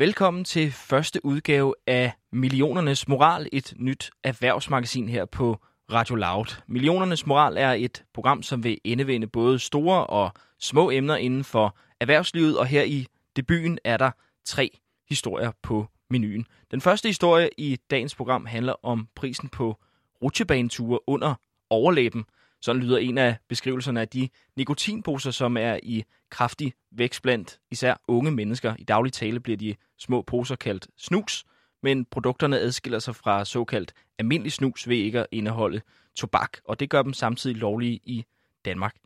Velkommen til første udgave af Millionernes Moral, et nyt erhvervsmagasin her på Radio Loud. Millionernes Moral er et program, som vil indevende både store og små emner inden for erhvervslivet, og her i debuten er der tre historier på menuen. Den første historie i dagens program handler om prisen på rutsjebaneture under overlæben. Sådan lyder en af beskrivelserne af de nikotinposer, som er i kraftig vækst blandt især unge mennesker. I daglig tale bliver de små poser kaldt snus, men produkterne adskiller sig fra såkaldt almindelig snus ved ikke at indeholde tobak, og det gør dem samtidig lovlige i Danmark.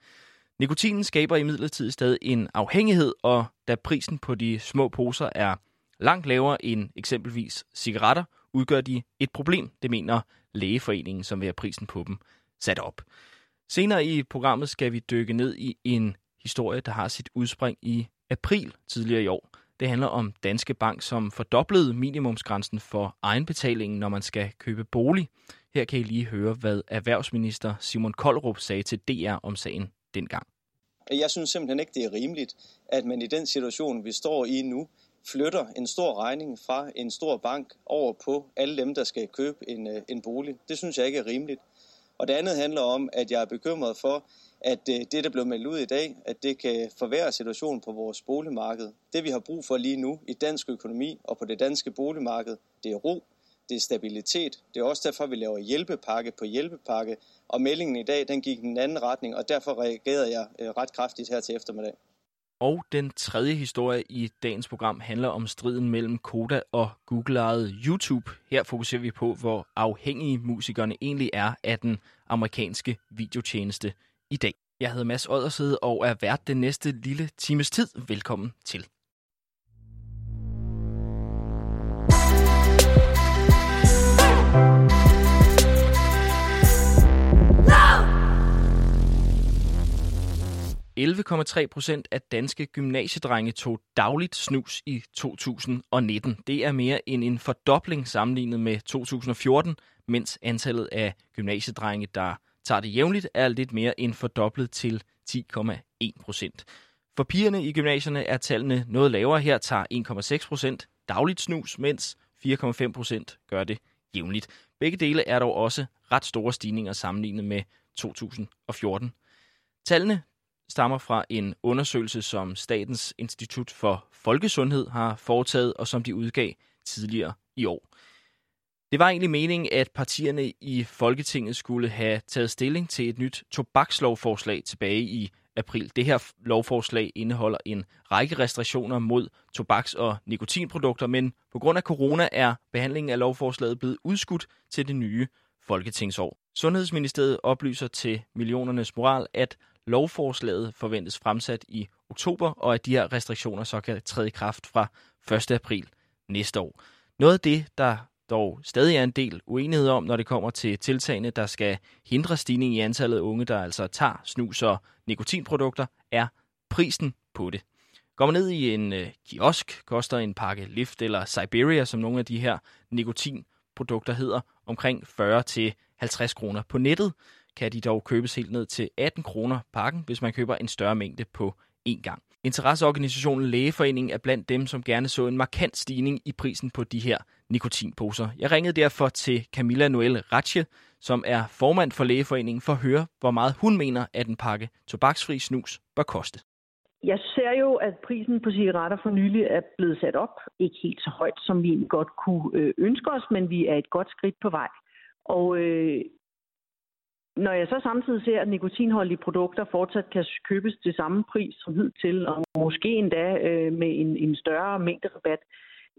Nikotinen skaber imidlertid stadig en afhængighed, og da prisen på de små poser er langt lavere end eksempelvis cigaretter, udgør de et problem, det mener Lægeforeningen, som vil have prisen på dem sat op. Senere i programmet skal vi dykke ned i en historie, der har sit udspring i april tidligere i år. Det handler om Danske Bank, som fordoblede minimumsgrænsen for egenbetalingen, når man skal købe bolig. Her kan I lige høre, hvad erhvervsminister Simon Koldrup sagde til DR om sagen dengang. Jeg synes simpelthen ikke, det er rimeligt, at man i den situation, vi står i nu, flytter en stor regning fra en stor bank over på alle dem, der skal købe en, øh, en bolig. Det synes jeg ikke er rimeligt. Og det andet handler om, at jeg er bekymret for, at øh, det, der blev meldt ud i dag, at det kan forværre situationen på vores boligmarked. Det, vi har brug for lige nu i dansk økonomi og på det danske boligmarked, det er ro, det er stabilitet. Det er også derfor, vi laver hjælpepakke på hjælpepakke. Og meldingen i dag, den gik i den anden retning, og derfor reagerede jeg øh, ret kraftigt her til eftermiddag. Og den tredje historie i dagens program handler om striden mellem Koda og Google-ejet YouTube. Her fokuserer vi på, hvor afhængige musikerne egentlig er af den amerikanske videotjeneste i dag. Jeg hedder Mads Oddershed og er vært den næste lille times tid. Velkommen til. 11,3 procent af danske gymnasiedrenge tog dagligt snus i 2019. Det er mere end en fordobling sammenlignet med 2014, mens antallet af gymnasiedrenge, der tager det jævnligt, er lidt mere end fordoblet til 10,1 procent. For pigerne i gymnasierne er tallene noget lavere. Her tager 1,6 procent dagligt snus, mens 4,5 procent gør det jævnligt. Begge dele er dog også ret store stigninger sammenlignet med 2014. Tallene stammer fra en undersøgelse, som Statens Institut for Folkesundhed har foretaget, og som de udgav tidligere i år. Det var egentlig meningen, at partierne i Folketinget skulle have taget stilling til et nyt tobakslovforslag tilbage i april. Det her lovforslag indeholder en række restriktioner mod tobaks- og nikotinprodukter, men på grund af corona er behandlingen af lovforslaget blevet udskudt til det nye folketingsår. Sundhedsministeriet oplyser til Millionernes Moral, at Lovforslaget forventes fremsat i oktober, og at de her restriktioner så kan træde i kraft fra 1. april næste år. Noget af det, der dog stadig er en del uenighed om, når det kommer til tiltagene, der skal hindre stigning i antallet af unge, der altså tager snus og nikotinprodukter, er prisen på det. Går man ned i en øh, kiosk, koster en pakke Lift eller Siberia, som nogle af de her nikotinprodukter hedder, omkring 40 til 50 kroner. På nettet kan de dog købes helt ned til 18 kroner pakken, hvis man køber en større mængde på én gang. Interesseorganisationen Lægeforeningen er blandt dem, som gerne så en markant stigning i prisen på de her nikotinposer. Jeg ringede derfor til Camilla Noel Ratche, som er formand for Lægeforeningen, for at høre, hvor meget hun mener, at en pakke tobaksfri snus bør koste. Jeg ser jo, at prisen på cigaretter for nylig er blevet sat op. Ikke helt så højt, som vi godt kunne øh, ønske os, men vi er et godt skridt på vej. Og øh, når jeg så samtidig ser, at nikotinholdige produkter fortsat kan købes til samme pris som hidtil, og måske endda øh, med en, en større mængde rabat,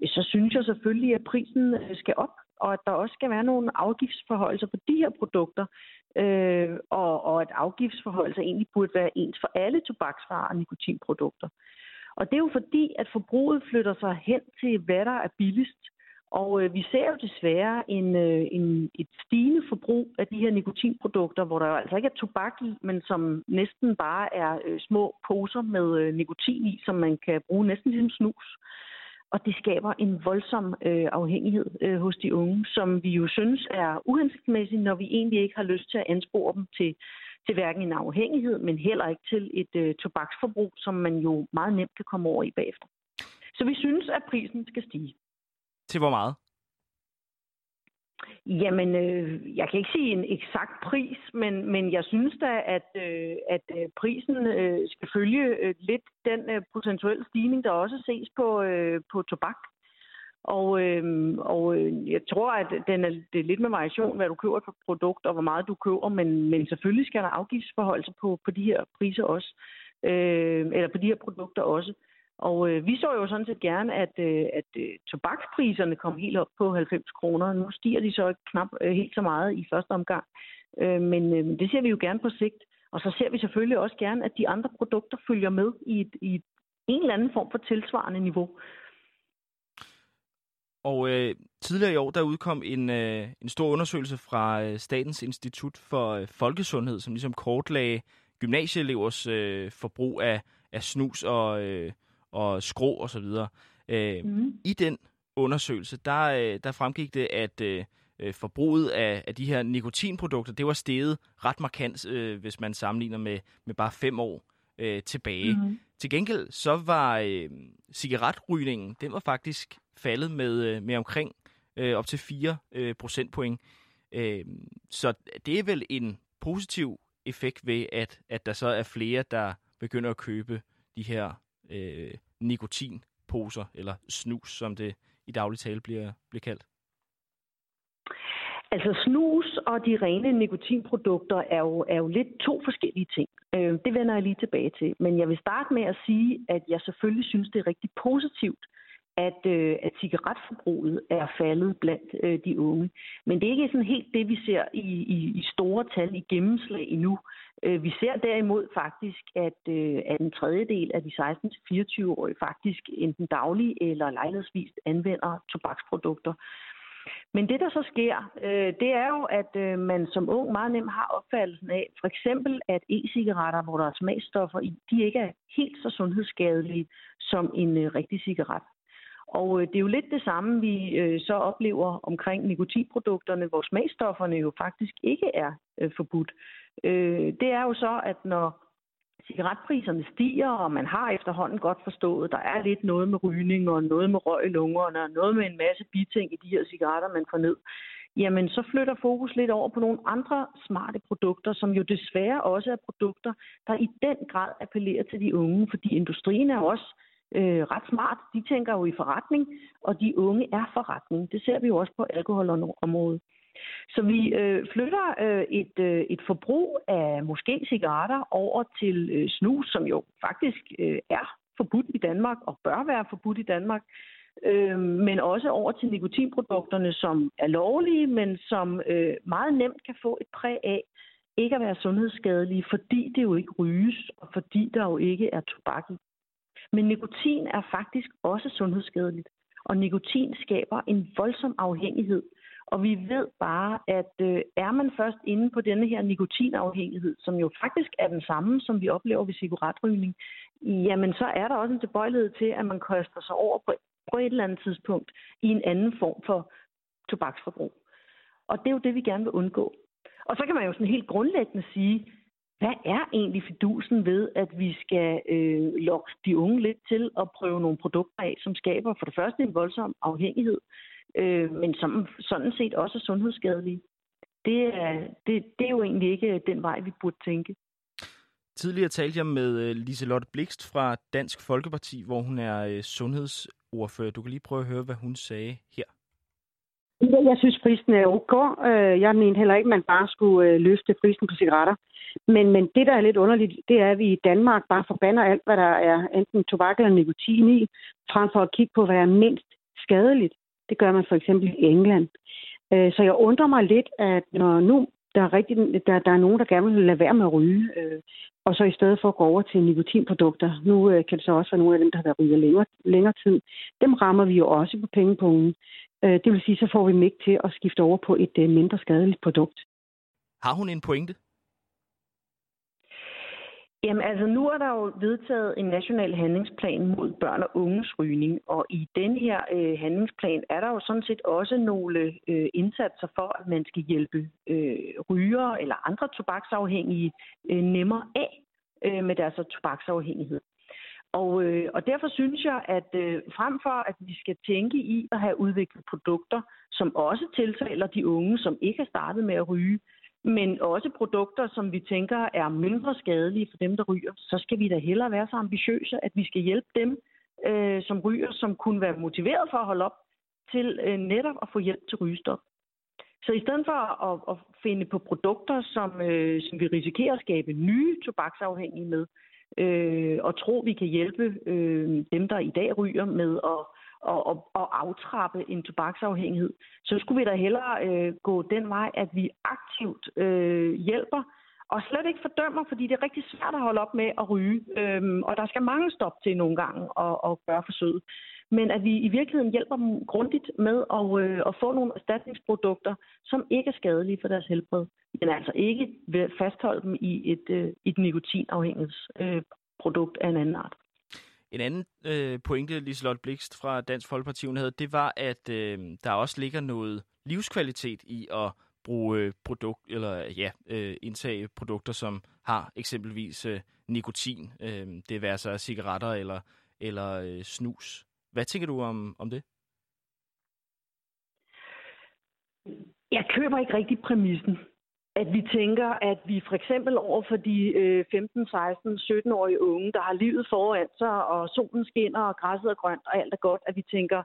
så synes jeg selvfølgelig, at prisen øh, skal op, og at der også skal være nogle afgiftsforholdelser på de her produkter, øh, og, og at afgiftsforholdelser egentlig burde være ens for alle tobaksvarer og nikotinprodukter. Og det er jo fordi, at forbruget flytter sig hen til, hvad der er billigst, og øh, vi ser jo desværre en, øh, en, et stigende forbrug af de her nikotinprodukter, hvor der jo altså ikke er tobak i, men som næsten bare er øh, små poser med øh, nikotin i, som man kan bruge næsten ligesom snus. Og det skaber en voldsom øh, afhængighed øh, hos de unge, som vi jo synes er uhensigtsmæssigt, når vi egentlig ikke har lyst til at anspore dem til, til hverken en afhængighed, men heller ikke til et øh, tobaksforbrug, som man jo meget nemt kan komme over i bagefter. Så vi synes, at prisen skal stige. Til hvor meget? Jamen, øh, jeg kan ikke sige en eksakt pris, men, men jeg synes da, at, øh, at øh, prisen øh, skal følge øh, lidt den øh, procentuelle stigning, der også ses på, øh, på tobak. Og, øh, og øh, jeg tror, at den er, det er lidt med variation, hvad du køber for produkt og hvor meget du køber, men, men selvfølgelig skal der afgiftsforhold på, på de her priser også, øh, eller på de her produkter også. Og øh, vi så jo sådan set gerne, at, øh, at øh, tobakspriserne kom helt op på 90 kroner. Nu stiger de så knap øh, helt så meget i første omgang. Øh, men øh, det ser vi jo gerne på sigt. Og så ser vi selvfølgelig også gerne, at de andre produkter følger med i, et, i en eller anden form for tilsvarende niveau. Og øh, tidligere i år, der udkom en, øh, en stor undersøgelse fra øh, Statens Institut for øh, Folkesundhed, som ligesom kortlagde gymnasieelevers øh, forbrug af, af snus og, øh, og skrå og så videre. Øh, mm. I den undersøgelse, der, øh, der fremgik det, at øh, øh, forbruget af, af de her nikotinprodukter, det var steget ret markant, øh, hvis man sammenligner med, med bare fem år øh, tilbage. Mm. Til gengæld så var øh, cigaretrygningen, den var faktisk faldet med, øh, med omkring øh, op til 4 øh, procentpoint. Øh, så det er vel en positiv effekt ved, at, at der så er flere, der begynder at købe de her øh, nikotinposer, eller snus, som det i daglig tale bliver, bliver kaldt? Altså snus og de rene nikotinprodukter er jo, er jo lidt to forskellige ting. Øh, det vender jeg lige tilbage til. Men jeg vil starte med at sige, at jeg selvfølgelig synes, det er rigtig positivt, at, øh, at cigaretforbruget er faldet blandt øh, de unge. Men det er ikke sådan helt det, vi ser i, i, i store tal i gennemslag endnu. Øh, vi ser derimod faktisk, at, øh, at en tredjedel af de 16-24-årige faktisk enten daglig eller lejlighedsvis anvender tobaksprodukter. Men det, der så sker, øh, det er jo, at øh, man som ung meget nemt har opfattelsen af, for eksempel, at e-cigaretter, hvor der er smagsstoffer i, de ikke er helt så sundhedsskadelige som en øh, rigtig cigaret. Og øh, det er jo lidt det samme, vi øh, så oplever omkring nikotinprodukterne, hvor smagstofferne jo faktisk ikke er øh, forbudt. Øh, det er jo så, at når cigaretpriserne stiger, og man har efterhånden godt forstået, der er lidt noget med rygning og noget med røg i lungerne og noget med en masse biting i de her cigaretter, man får ned, jamen så flytter fokus lidt over på nogle andre smarte produkter, som jo desværre også er produkter, der i den grad appellerer til de unge, fordi industrien er også øh, ret smart. De tænker jo i forretning, og de unge er forretning. Det ser vi jo også på alkoholområdet. Så vi øh, flytter øh, et, øh, et forbrug af måske cigaretter over til øh, snus, som jo faktisk øh, er forbudt i Danmark og bør være forbudt i Danmark, øh, men også over til nikotinprodukterne, som er lovlige, men som øh, meget nemt kan få et præg af ikke at være sundhedsskadelige, fordi det jo ikke ryges, og fordi der jo ikke er tobak i. Men nikotin er faktisk også sundhedsskadeligt, og nikotin skaber en voldsom afhængighed. Og vi ved bare, at øh, er man først inde på denne her nikotinafhængighed, som jo faktisk er den samme, som vi oplever ved cigaretrygning, jamen så er der også en tilbøjelighed til, at man koster sig over på, på et eller andet tidspunkt i en anden form for tobaksforbrug. Og det er jo det, vi gerne vil undgå. Og så kan man jo sådan helt grundlæggende sige, hvad er egentlig fidusen ved, at vi skal øh, lokke de unge lidt til at prøve nogle produkter af, som skaber for det første en voldsom afhængighed, øh, men som sådan set også er sundhedsskadelige? Det er, det, det er jo egentlig ikke den vej, vi burde tænke. Tidligere talte jeg med øh, Liselotte Blikst fra Dansk Folkeparti, hvor hun er øh, sundhedsordfører. Du kan lige prøve at høre, hvad hun sagde her. Jeg synes, prisen er ok. Øh, jeg mener heller ikke, at man bare skulle øh, løfte prisen på cigaretter. Men, men det, der er lidt underligt, det er, at vi i Danmark bare forbander alt, hvad der er enten tobak eller nikotin i, frem for at kigge på, hvad er mindst skadeligt. Det gør man for eksempel i England. Øh, så jeg undrer mig lidt, at når nu der er, rigtig, der, der er nogen, der gerne vil lade være med at ryge, øh, og så i stedet for at gå over til nikotinprodukter, nu øh, kan det så også være nogle af dem, der har været ryger længere, længere tid, dem rammer vi jo også på pengepungen det vil sige, så får vi dem ikke til at skifte over på et mindre skadeligt produkt. Har hun en pointe? Jamen altså, nu er der jo vedtaget en national handlingsplan mod børn og unges rygning, og i den her øh, handlingsplan er der jo sådan set også nogle øh, indsatser for, at man skal hjælpe øh, rygere eller andre tobaksafhængige øh, nemmere af øh, med deres tobaksafhængighed. Og, øh, og derfor synes jeg, at øh, frem for at vi skal tænke i at have udviklet produkter, som også tiltaler de unge, som ikke har startet med at ryge, men også produkter, som vi tænker er mindre skadelige for dem, der ryger, så skal vi da hellere være så ambitiøse, at vi skal hjælpe dem, øh, som ryger, som kunne være motiveret for at holde op, til øh, netop at få hjælp til rygestop. Så i stedet for at, at finde på produkter, som, øh, som vi risikerer at skabe nye tobaksafhængige med, øh, og tro, vi kan hjælpe øh, dem, der i dag ryger med at, og, og, og aftrappe en tobaksafhængighed, så skulle vi da hellere øh, gå den vej, at vi aktivt øh, hjælper og slet ikke fordømmer, fordi det er rigtig svært at holde op med at ryge. Øhm, og der skal mange stop til nogle gange og, og gøre forsøget. Men at vi i virkeligheden hjælper dem grundigt med at, øh, at få nogle erstatningsprodukter, som ikke er skadelige for deres helbred. Men altså ikke ved at fastholde dem i et, øh, et nikotinafhængighedsprodukt øh, af en anden art. En anden øh, pointe, Liselotte Blikst fra Dansk Folkeparti havde, det var, at øh, der også ligger noget livskvalitet i at bruge øh, produkt eller ja, øh, indtage produkter, som har eksempelvis øh, nikotin, øh, det være så cigaretter eller, eller øh, snus. Hvad tænker du om, om det? Jeg køber ikke rigtig præmissen. At vi tænker, at vi for eksempel over for de øh, 15, 16, 17-årige unge, der har livet foran sig, og solen skinner, og græsset er grønt, og alt er godt, at vi tænker,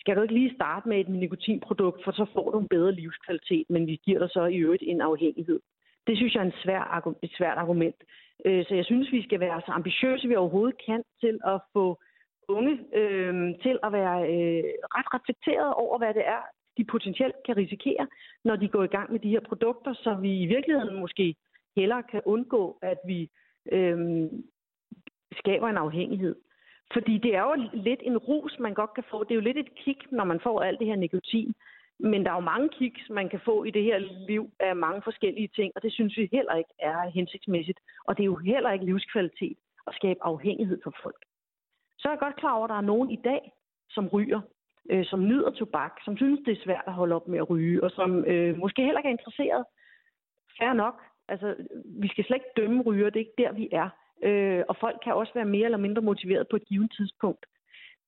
skal du ikke lige starte med et nikotinprodukt, for så får du en bedre livskvalitet, men vi giver dig så i øvrigt en afhængighed. Det synes jeg er en svær, et svært argument. Øh, så jeg synes, vi skal være så ambitiøse, vi overhovedet kan til at få unge øh, til at være øh, ret reflekteret over, hvad det er, de potentielt kan risikere, når de går i gang med de her produkter, så vi i virkeligheden måske hellere kan undgå, at vi øh, skaber en afhængighed. Fordi det er jo lidt en rus, man godt kan få. Det er jo lidt et kick, når man får alt det her nikotin. Men der er jo mange kicks, man kan få i det her liv af mange forskellige ting, og det synes vi heller ikke er hensigtsmæssigt. Og det er jo heller ikke livskvalitet at skabe afhængighed for folk. Så er jeg godt klar over, at der er nogen i dag, som ryger, øh, som nyder tobak, som synes, det er svært at holde op med at ryge, og som øh, måske heller ikke er interesseret. Færre nok. Altså, vi skal slet ikke dømme ryger, det er ikke der, vi er. Øh, og folk kan også være mere eller mindre motiveret på et givet tidspunkt.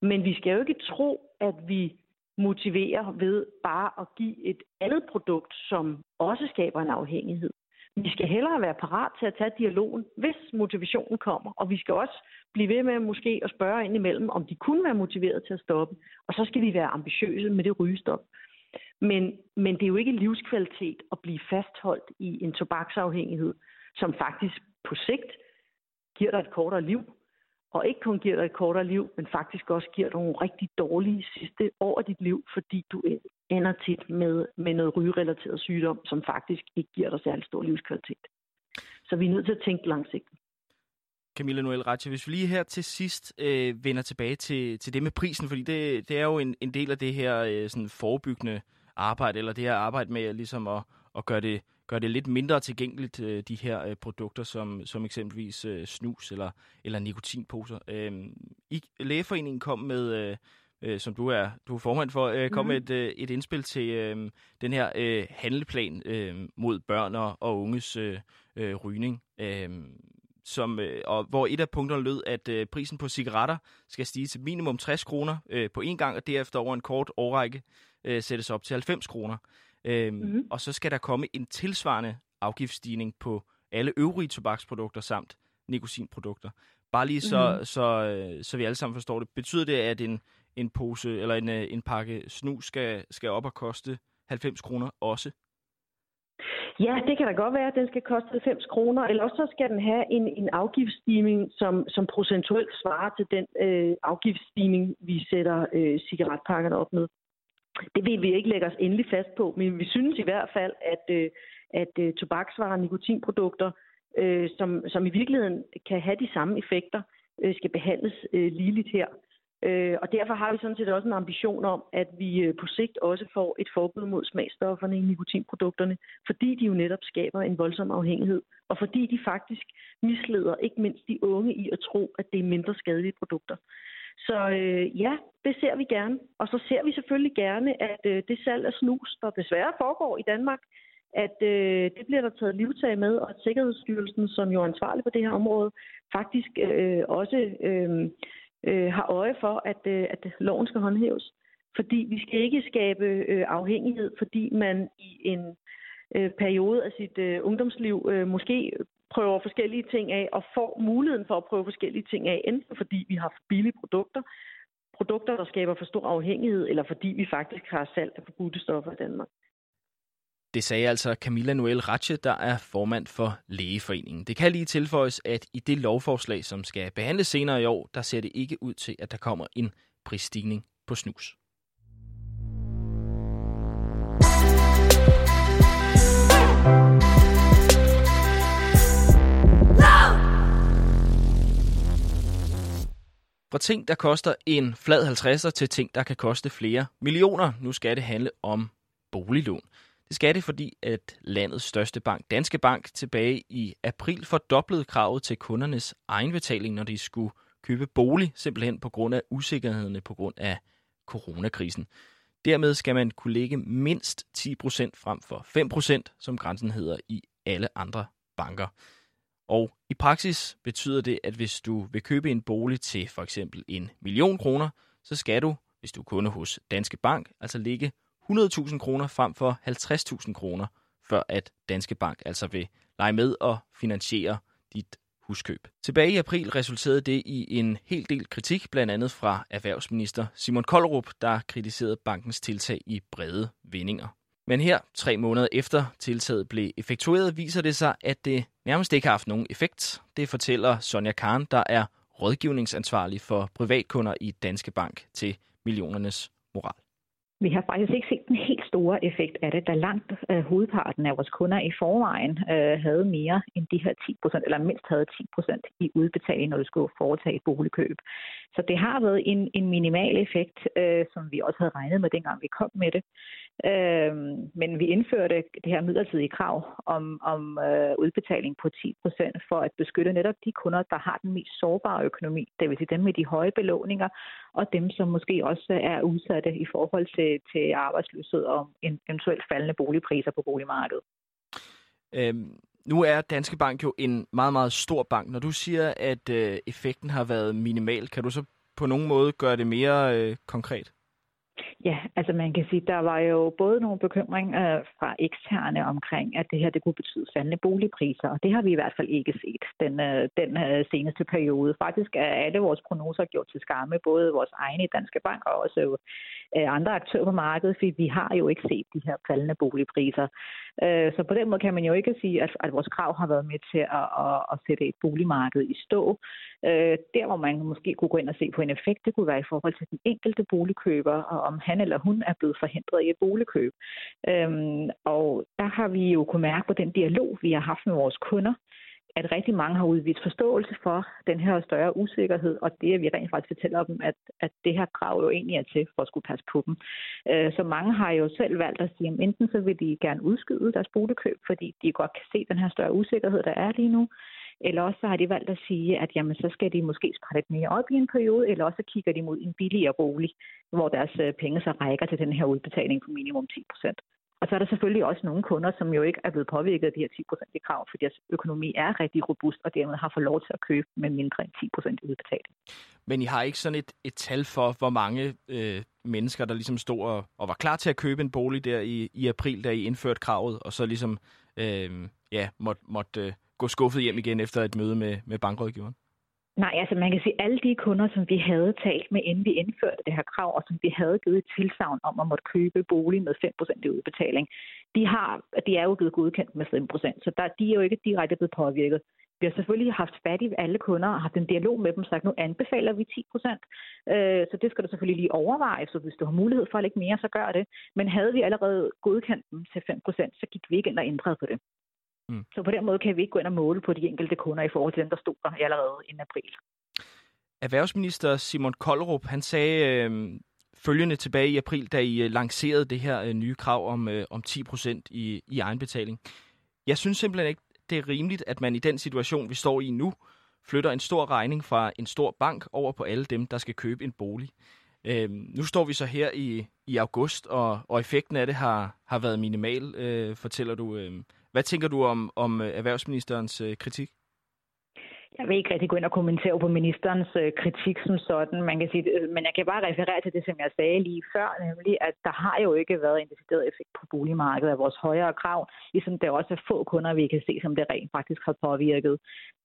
Men vi skal jo ikke tro, at vi motiverer ved bare at give et andet produkt, som også skaber en afhængighed. Vi skal hellere være parat til at tage dialogen, hvis motivationen kommer, og vi skal også blive ved med måske at spørge ind imellem, om de kunne være motiveret til at stoppe, og så skal vi være ambitiøse med det rygestop. Men, men det er jo ikke livskvalitet at blive fastholdt i en tobaksafhængighed, som faktisk på sigt giver dig et kortere liv, og ikke kun giver dig et kortere liv, men faktisk også giver dig nogle rigtig dårlige sidste år af dit liv, fordi du ender tit med, med noget rygerelateret sygdom, som faktisk ikke giver dig særlig stor livskvalitet. Så vi er nødt til at tænke langsigtet. Camilla Noel Ratche, hvis vi lige her til sidst øh, vender tilbage til, til det med prisen, fordi det, det er jo en, en del af det her øh, sådan forebyggende arbejde, eller det her arbejde med ligesom at, at gøre det gør det lidt mindre tilgængeligt, øh, de her øh, produkter, som, som eksempelvis øh, snus eller, eller nikotinposer. Øh, I, Lægeforeningen kom med, øh, øh, som du er, du er formand for, øh, kom mm. med et, øh, et indspil til øh, den her øh, handleplan øh, mod børn og, og unges øh, øh, rygning. Øh, som, øh, og hvor et af punkterne lød, at øh, prisen på cigaretter skal stige til minimum 60 kroner øh, på en gang, og derefter over en kort årrække øh, sættes op til 90 kroner. Øhm, mm-hmm. Og så skal der komme en tilsvarende afgiftsstigning på alle øvrige tobaksprodukter samt nikotinprodukter. Bare lige så, mm-hmm. så, øh, så vi alle sammen forstår det. Betyder det, at en, en pose eller en, øh, en pakke snus skal, skal op og koste 90 kroner også? Ja, det kan da godt være, at den skal koste 90 kroner, eller også så skal den have en, en afgiftsstigning, som, som procentuelt svarer til den øh, afgiftsstigning, vi sætter øh, cigaretpakkerne op med. Det vil vi ikke lægge os endelig fast på, men vi synes i hvert fald, at, øh, at øh, tobaksvarer og nikotinprodukter, øh, som, som i virkeligheden kan have de samme effekter, øh, skal behandles øh, ligeligt her. Øh, og derfor har vi sådan set også en ambition om, at vi øh, på sigt også får et forbud mod smagstofferne i nikotinprodukterne, fordi de jo netop skaber en voldsom afhængighed, og fordi de faktisk misleder ikke mindst de unge i at tro, at det er mindre skadelige produkter. Så øh, ja, det ser vi gerne. Og så ser vi selvfølgelig gerne, at øh, det salg af snus, der desværre foregår i Danmark, at øh, det bliver der taget livtag med, og at Sikkerhedsstyrelsen, som jo er ansvarlig på det her område, faktisk øh, også øh, øh, har øje for, at, øh, at loven skal håndhæves. Fordi vi skal ikke skabe øh, afhængighed, fordi man i en øh, periode af sit øh, ungdomsliv øh, måske prøver forskellige ting af og får muligheden for at prøve forskellige ting af, enten fordi vi har billige produkter, produkter, der skaber for stor afhængighed, eller fordi vi faktisk har salg af forbudte stoffer i Danmark. Det sagde altså Camilla Noel Ratche, der er formand for Lægeforeningen. Det kan lige tilføjes, at i det lovforslag, som skal behandles senere i år, der ser det ikke ud til, at der kommer en prisstigning på snus. Fra ting, der koster en flad 50'er, til ting, der kan koste flere millioner. Nu skal det handle om boliglån. Det skal det, fordi at landets største bank, Danske Bank, tilbage i april fordoblede kravet til kundernes egenbetaling, når de skulle købe bolig, simpelthen på grund af usikkerhederne på grund af coronakrisen. Dermed skal man kunne lægge mindst 10% frem for 5%, som grænsen hedder i alle andre banker. Og i praksis betyder det, at hvis du vil købe en bolig til for eksempel en million kroner, så skal du, hvis du er kunde hos Danske Bank, altså lægge 100.000 kroner frem for 50.000 kroner, før at Danske Bank altså vil lege med og finansiere dit huskøb. Tilbage i april resulterede det i en hel del kritik, blandt andet fra erhvervsminister Simon Kollerup, der kritiserede bankens tiltag i brede vendinger. Men her, tre måneder efter tiltaget blev effektueret, viser det sig, at det nærmest ikke har haft nogen effekt. Det fortæller Sonja Kahn, der er rådgivningsansvarlig for privatkunder i Danske Bank til millionernes moral. Vi har faktisk ikke set den helt store effekt af det, da langt øh, hovedparten af vores kunder i forvejen øh, havde mere end de her 10 procent, eller mindst havde 10 procent i udbetaling, når du skulle foretage et boligkøb. Så det har været en, en minimal effekt, øh, som vi også havde regnet med, dengang vi kom med det. Øh, men vi indførte det her midlertidige krav om, om øh, udbetaling på 10 procent for at beskytte netop de kunder, der har den mest sårbare økonomi, det vil sige dem med de høje belåninger, og dem, som måske også er udsatte i forhold til, til arbejdsløshed og en eventuelt faldende boligpriser på boligmarkedet. Øhm, nu er Danske Bank jo en meget, meget stor bank. Når du siger, at øh, effekten har været minimal, kan du så på nogen måde gøre det mere øh, konkret? Ja, altså man kan sige, der var jo både nogle bekymringer fra eksterne omkring, at det her det kunne betyde faldende boligpriser, og det har vi i hvert fald ikke set den, øh, den øh, seneste periode. Faktisk er alle vores prognoser gjort til skamme, både vores egne i Danske Bank og også øh, andre aktører på markedet, fordi vi har jo ikke set de her faldende boligpriser. Så på den måde kan man jo ikke sige, at, at vores krav har været med til at, at, at sætte et boligmarked i stå. Der, hvor man måske kunne gå ind og se på en effekt, det kunne være i forhold til den enkelte boligkøber, og om han eller hun er blevet forhindret i et boligkøb. Øhm, og der har vi jo kunnet mærke på den dialog, vi har haft med vores kunder, at rigtig mange har udvist forståelse for den her større usikkerhed, og det, at vi rent faktisk fortæller dem, at, at det her krav jo egentlig er til for at skulle passe på dem. Øh, så mange har jo selv valgt at sige, at enten så vil de gerne udskyde deres boligkøb, fordi de godt kan se den her større usikkerhed, der er lige nu, eller også så har de valgt at sige, at jamen, så skal de måske spare lidt mere op i en periode, eller også kigger de mod en billigere bolig, hvor deres øh, penge så rækker til den her udbetaling på minimum 10 procent. Og så er der selvfølgelig også nogle kunder, som jo ikke er blevet påvirket af de her 10 procent i krav, fordi deres økonomi er rigtig robust, og dermed har fået lov til at købe med mindre end 10 procent udbetaling. Men I har ikke sådan et, et tal for, hvor mange øh, mennesker, der ligesom stod og, og var klar til at købe en bolig der i, i april, da I indførte kravet, og så ligesom øh, ja, måtte, måtte øh, gå skuffet hjem igen efter et møde med, med bankrådgiveren? Nej, altså man kan sige, at alle de kunder, som vi havde talt med, inden vi indførte det her krav, og som vi havde givet tilsavn om at måtte købe bolig med 5% i udbetaling, de, har, de er jo blevet godkendt med 5%, så der, de er jo ikke direkte blevet påvirket. Vi har selvfølgelig haft fat i alle kunder og haft en dialog med dem, sagt, nu anbefaler vi 10 procent. Øh, så det skal du selvfølgelig lige overveje, så hvis du har mulighed for at lægge mere, så gør det. Men havde vi allerede godkendt dem til 5 procent, så gik vi ikke ind og ændrede på det. Mm. Så på den måde kan vi ikke gå ind og måle på de enkelte kunder i forhold til dem, der stod der allerede i april. Erhvervsminister Simon Koldrup, han sagde øh, følgende tilbage i april, da I øh, lancerede det her øh, nye krav om, øh, om 10% i, i egenbetaling. Jeg synes simpelthen ikke, det er rimeligt, at man i den situation, vi står i nu, flytter en stor regning fra en stor bank over på alle dem, der skal købe en bolig. Øh, nu står vi så her i, i august, og, og effekten af det har, har været minimal, øh, fortæller du. Øh. Hvad tænker du om, om øh, erhvervsministerens øh, kritik? Jeg vil ikke rigtig gå ind og kommentere på ministerens øh, kritik som sådan, man kan sige, øh, men jeg kan bare referere til det, som jeg sagde lige før, nemlig at der har jo ikke været en decideret effekt på boligmarkedet af vores højere krav, ligesom der også er få kunder, vi kan se, som det rent faktisk har påvirket.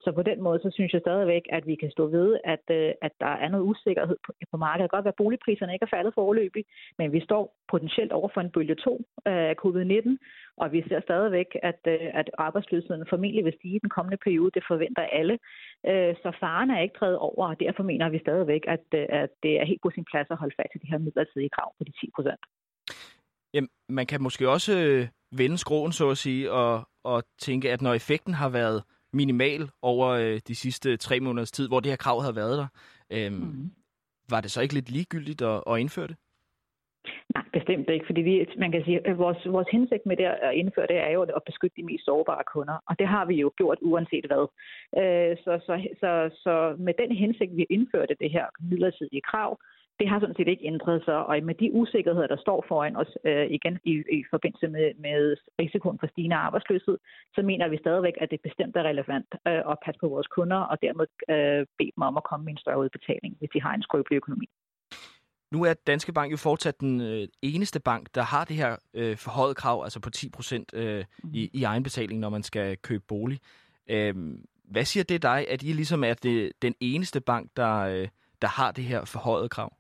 Så på den måde, så synes jeg stadigvæk, at vi kan stå ved, at, øh, at der er noget usikkerhed på, på markedet. Det kan godt være, at boligpriserne ikke er faldet foreløbig, men vi står potentielt over for en bølge 2 øh, af covid-19, og vi ser stadigvæk, at, øh, at arbejdsløsheden formentlig vil stige i den kommende periode. Det forventer alle. Øh, så faren er ikke drevet over, og derfor mener vi stadigvæk, at, øh, at det er helt på sin plads at holde fast i de her midlertidige krav på de 10 procent. Jamen, man kan måske også vende skroen, så at sige, og, og tænke, at når effekten har været minimal over de sidste tre måneders tid, hvor det her krav havde været der, øhm, mm. var det så ikke lidt ligegyldigt at, at indføre det? Nej, bestemt ikke, fordi vi, man kan sige, at vores, vores hensigt med det at indføre det er jo at beskytte de mest sårbare kunder, og det har vi jo gjort uanset hvad. Øh, så, så, så, så med den hensigt, vi indførte det her midlertidige krav, det har sådan set ikke ændret sig, og med de usikkerheder, der står foran os øh, igen i, i forbindelse med, med risikoen for stigende arbejdsløshed, så mener vi stadigvæk, at det bestemt er relevant øh, at passe på vores kunder, og dermed øh, bede dem om at komme med en større udbetaling, hvis de har en skrøbelig økonomi. Nu er Danske Bank jo fortsat den øh, eneste bank, der har det her øh, forhøjet krav, altså på 10 procent øh, i, i egenbetaling, når man skal købe bolig. Øh, hvad siger det dig, at I ligesom er det, den eneste bank, der, øh, der har det her forhøjet krav?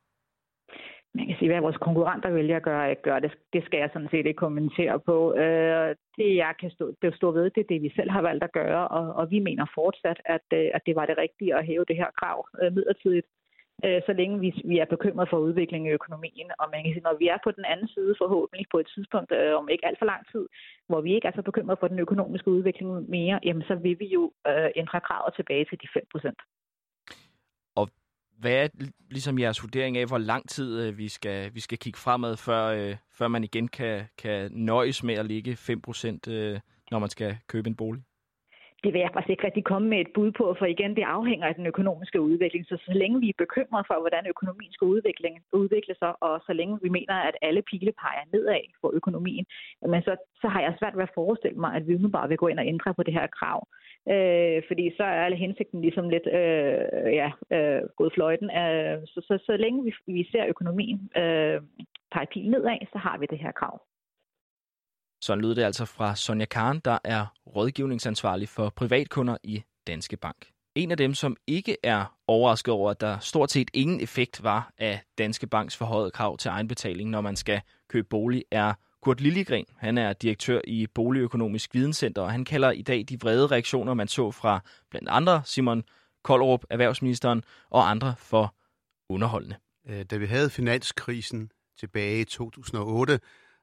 Man kan sige, hvad vores konkurrenter vælger at gøre, gøre det, det skal jeg sådan set ikke kommentere på. Øh, det, jeg kan stå, det stå ved, det er det, vi selv har valgt at gøre, og, og vi mener fortsat, at, øh, at det var det rigtige at hæve det her krav øh, midlertidigt øh, så længe vi, vi er bekymret for udviklingen i økonomien. Og man kan sige, når vi er på den anden side forhåbentlig på et tidspunkt, øh, om ikke alt for lang tid, hvor vi ikke er så bekymret for den økonomiske udvikling mere, jamen så vil vi jo øh, ændre kravet tilbage til de 5 procent. Og hvad er ligesom jeres vurdering af, hvor lang tid øh, vi, skal, vi skal kigge fremad, før, øh, før man igen kan, kan nøjes med at ligge 5 procent, øh, når man skal købe en bolig? Det vil jeg faktisk ikke rigtig komme med et bud på, for igen, det afhænger af den økonomiske udvikling. Så så længe vi er bekymret for, hvordan økonomien skal udvikle, udvikle sig, og så længe vi mener, at alle pile peger nedad for økonomien, men så, så har jeg svært ved at forestille mig, at vi nu bare vil gå ind og ændre på det her krav. Øh, fordi så er alle hensigten ligesom lidt øh, ja, øh, gået fløjten. Øh, så, så, så længe vi, vi ser økonomien øh, pege pil nedad, så har vi det her krav. Sådan lyder det altså fra Sonja Karen, der er rådgivningsansvarlig for privatkunder i Danske Bank. En af dem, som ikke er overrasket over, at der stort set ingen effekt var af Danske Banks forhøjet krav til egenbetaling, når man skal købe bolig, er Kurt Lilligren. Han er direktør i Boligøkonomisk Videnscenter, og han kalder i dag de vrede reaktioner, man så fra blandt andre Simon Koldrup, erhvervsministeren, og andre for underholdende. Øh, da vi havde finanskrisen tilbage i 2008,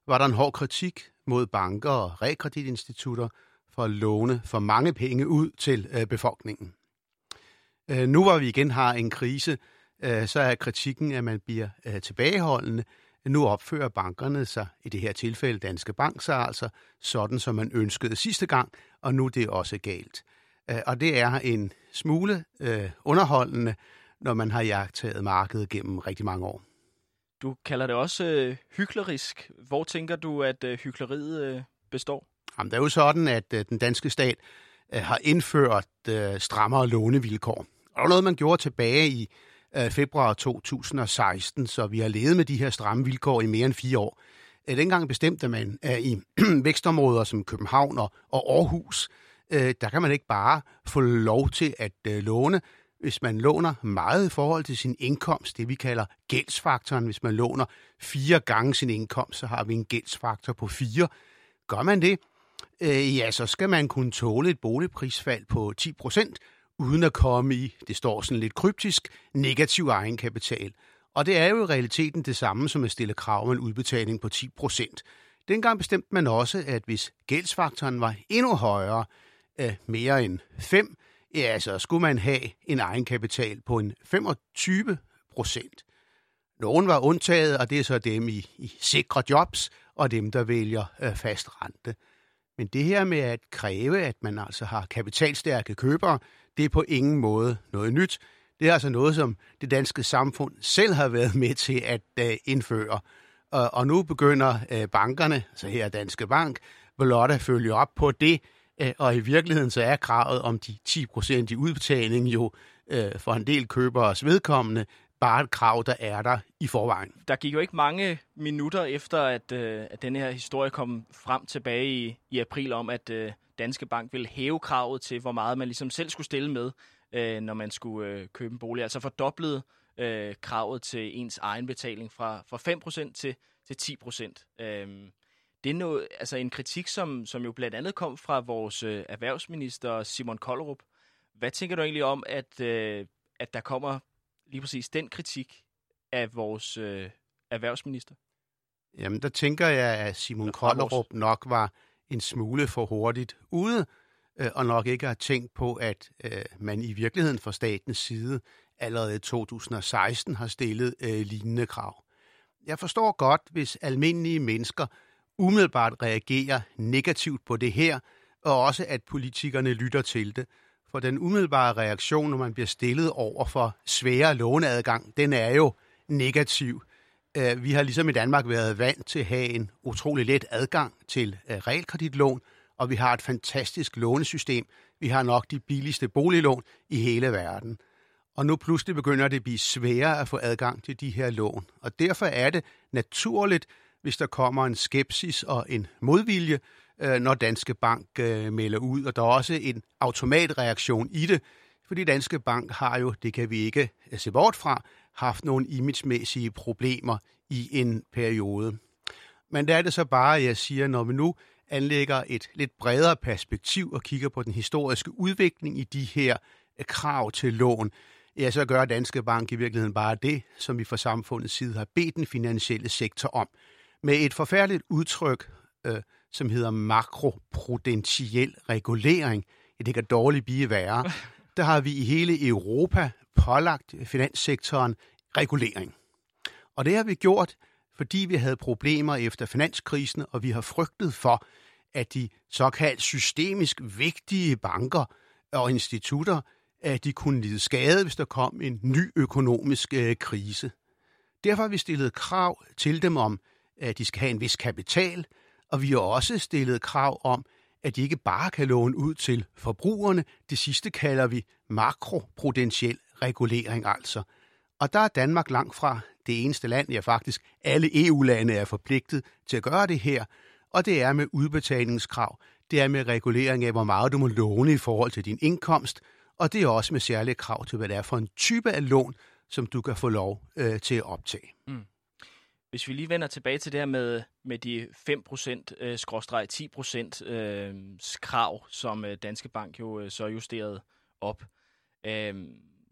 var der en hård kritik mod banker og rekreditinstitutter for at låne for mange penge ud til øh, befolkningen. Øh, nu hvor vi igen har en krise, øh, så er kritikken, at man bliver øh, tilbageholdende. Nu opfører bankerne sig, i det her tilfælde Danske Bank, sig altså sådan, som man ønskede sidste gang, og nu det er også galt. Øh, og det er en smule øh, underholdende, når man har jagtet markedet gennem rigtig mange år. Du kalder det også øh, hyklerisk. Hvor tænker du, at øh, hykleriet øh, består? Jamen, det er jo sådan, at øh, den danske stat øh, har indført øh, strammere lånevilkår. Og det var noget, man gjorde tilbage i øh, februar 2016, så vi har levet med de her stramme vilkår i mere end fire år. Øh, dengang bestemte man at i vækstområder som København og, og Aarhus, øh, der kan man ikke bare få lov til at øh, låne hvis man låner meget i forhold til sin indkomst, det vi kalder gældsfaktoren. Hvis man låner fire gange sin indkomst, så har vi en gældsfaktor på fire. Gør man det, øh, ja, så skal man kunne tåle et boligprisfald på 10 procent, uden at komme i, det står sådan lidt kryptisk, negativ egenkapital. Og det er jo i realiteten det samme som at stille krav om en udbetaling på 10 procent. Dengang bestemte man også, at hvis gældsfaktoren var endnu højere, øh, mere end 5, ja, så skulle man have en egenkapital på en 25 procent. Nogen var undtaget, og det er så dem i, i sikre jobs, og dem, der vælger øh, fast rente. Men det her med at kræve, at man altså har kapitalstærke købere, det er på ingen måde noget nyt. Det er altså noget, som det danske samfund selv har været med til at øh, indføre. Og, og nu begynder øh, bankerne, så her Danske Bank, blot at følge op på det, Øh, og i virkeligheden så er kravet om de 10% i udbetaling jo øh, for en del køberes vedkommende bare et krav, der er der i forvejen. Der gik jo ikke mange minutter efter, at, øh, at denne her historie kom frem tilbage i, i april om, at øh, Danske Bank ville hæve kravet til, hvor meget man ligesom selv skulle stille med, øh, når man skulle øh, købe en bolig. Altså fordoblede øh, kravet til ens egenbetaling fra, fra 5% til, til 10%. Øh, det er noget, altså en kritik, som, som jo blandt andet kom fra vores øh, erhvervsminister Simon Kollerup. Hvad tænker du egentlig om, at, øh, at der kommer lige præcis den kritik af vores øh, erhvervsminister? Jamen, der tænker jeg, at Simon Kollerup nok var en smule for hurtigt ude, øh, og nok ikke har tænkt på, at øh, man i virkeligheden fra statens side allerede i 2016 har stillet øh, lignende krav. Jeg forstår godt, hvis almindelige mennesker umiddelbart reagerer negativt på det her, og også at politikerne lytter til det. For den umiddelbare reaktion, når man bliver stillet over for sværere låneadgang, den er jo negativ. Øh, vi har ligesom i Danmark været vant til at have en utrolig let adgang til øh, realkreditlån, og vi har et fantastisk lånesystem. Vi har nok de billigste boliglån i hele verden. Og nu pludselig begynder det at blive sværere at få adgang til de her lån. Og derfor er det naturligt, hvis der kommer en skepsis og en modvilje, øh, når Danske Bank øh, melder ud. Og der er også en automatreaktion i det, fordi Danske Bank har jo, det kan vi ikke øh, se bort fra, haft nogle imagemæssige problemer i en periode. Men der er det så bare, jeg siger, når vi nu anlægger et lidt bredere perspektiv og kigger på den historiske udvikling i de her krav til lån, ja, så gør Danske Bank i virkeligheden bare det, som vi fra samfundets side har bedt den finansielle sektor om. Med et forfærdeligt udtryk, øh, som hedder makroprudentiel regulering, ja, det kan dårligt blive værre, der har vi i hele Europa pålagt finanssektoren regulering. Og det har vi gjort, fordi vi havde problemer efter finanskrisen, og vi har frygtet for, at de såkaldt systemisk vigtige banker og institutter, at de kunne lide skade, hvis der kom en ny økonomisk øh, krise. Derfor har vi stillet krav til dem om, at de skal have en vis kapital, og vi har også stillet krav om, at de ikke bare kan låne ud til forbrugerne. Det sidste kalder vi makroprudentiel regulering altså. Og der er Danmark langt fra det eneste land, ja faktisk alle EU-lande er forpligtet til at gøre det her, og det er med udbetalingskrav, det er med regulering af, hvor meget du må låne i forhold til din indkomst, og det er også med særlige krav til, hvad det er for en type af lån, som du kan få lov øh, til at optage. Mm. Hvis vi lige vender tilbage til det her med, med de 5% øh, skråstreg 10% øh, krav, som øh, Danske Bank jo øh, så justerede op. Øh,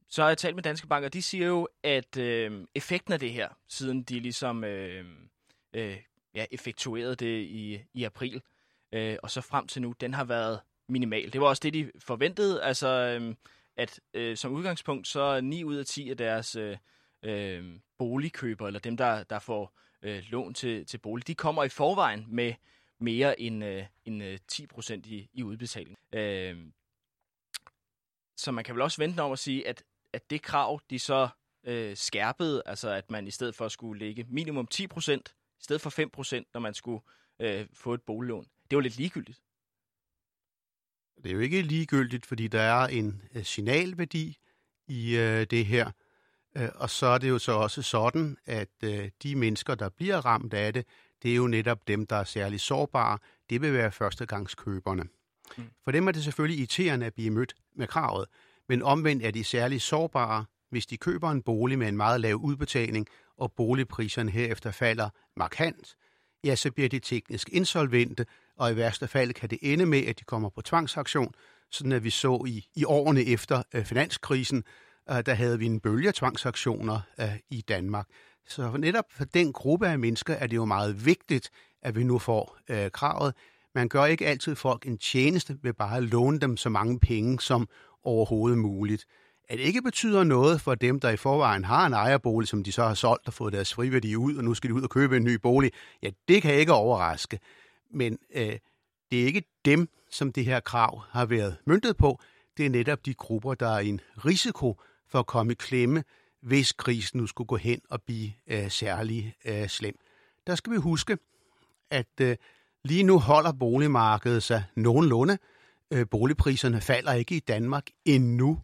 så har jeg talt med Danske Bank, og de siger jo, at øh, effekten af det her, siden de ligesom øh, øh, ja, effektuerede det i, i april, øh, og så frem til nu, den har været minimal. Det var også det, de forventede, altså øh, at øh, som udgangspunkt, så 9 ud af 10 af deres øh, øh, boligkøbere, eller dem, der, der får øh, lån til, til bolig, de kommer i forvejen med mere end, øh, end øh, 10 procent i, i udbetaling. Øh, så man kan vel også vente om at sige, at, at det krav, de så øh, skærpede, altså at man i stedet for skulle lægge minimum 10 procent, i stedet for 5 procent, når man skulle øh, få et boliglån, det var lidt ligegyldigt. Det er jo ikke ligegyldigt, fordi der er en øh, signalværdi i øh, det her. Øh, og så er det jo så også sådan, at øh, de mennesker, der bliver ramt af det, det er jo netop dem, der er særlig sårbare. Det vil være førstegangskøberne. Mm. For dem er det selvfølgelig irriterende at blive mødt med kravet, men omvendt er de særlig sårbare, hvis de køber en bolig med en meget lav udbetaling, og boligpriserne herefter falder markant, ja, så bliver de teknisk insolvente, og i værste fald kan det ende med, at de kommer på tvangsaktion, sådan at vi så i, i årene efter øh, finanskrisen, Øh, der havde vi en bølge af tvangsaktioner øh, i Danmark. Så netop for den gruppe af mennesker er det jo meget vigtigt, at vi nu får øh, kravet. Man gør ikke altid folk en tjeneste ved bare at låne dem så mange penge som overhovedet muligt. At det ikke betyder noget for dem, der i forvejen har en ejerbolig, som de så har solgt og fået deres friværdi ud, og nu skal de ud og købe en ny bolig, ja, det kan ikke overraske. Men øh, det er ikke dem, som det her krav har været myntet på. Det er netop de grupper, der er en risiko for at komme i klemme, hvis krisen nu skulle gå hen og blive øh, særlig øh, slem. Der skal vi huske, at øh, lige nu holder boligmarkedet sig nogenlunde. Øh, boligpriserne falder ikke i Danmark endnu.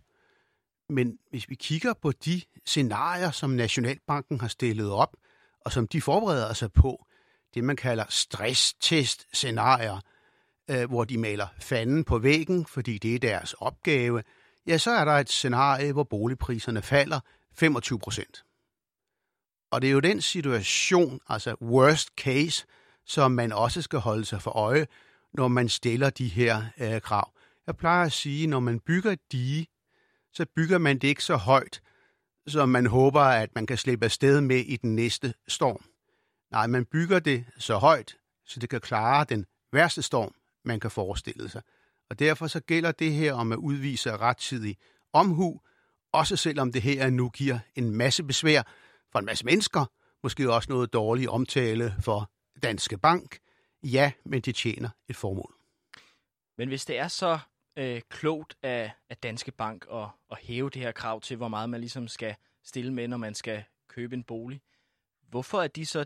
Men hvis vi kigger på de scenarier, som Nationalbanken har stillet op, og som de forbereder sig på, det man kalder stresstest-scenarier, øh, hvor de maler fanden på væggen, fordi det er deres opgave, ja, så er der et scenarie, hvor boligpriserne falder 25 procent. Og det er jo den situation, altså worst case, som man også skal holde sig for øje, når man stiller de her øh, krav. Jeg plejer at sige, når man bygger et dige, så bygger man det ikke så højt, som man håber, at man kan slippe afsted med i den næste storm. Nej, man bygger det så højt, så det kan klare den værste storm, man kan forestille sig. Og derfor så gælder det her om at udvise rettidig omhu, også selvom det her nu giver en masse besvær for en masse mennesker, måske også noget dårlig omtale for Danske Bank. Ja, men det tjener et formål. Men hvis det er så øh, klogt af, af Danske Bank at, at hæve det her krav til, hvor meget man ligesom skal stille med, når man skal købe en bolig, hvorfor er de så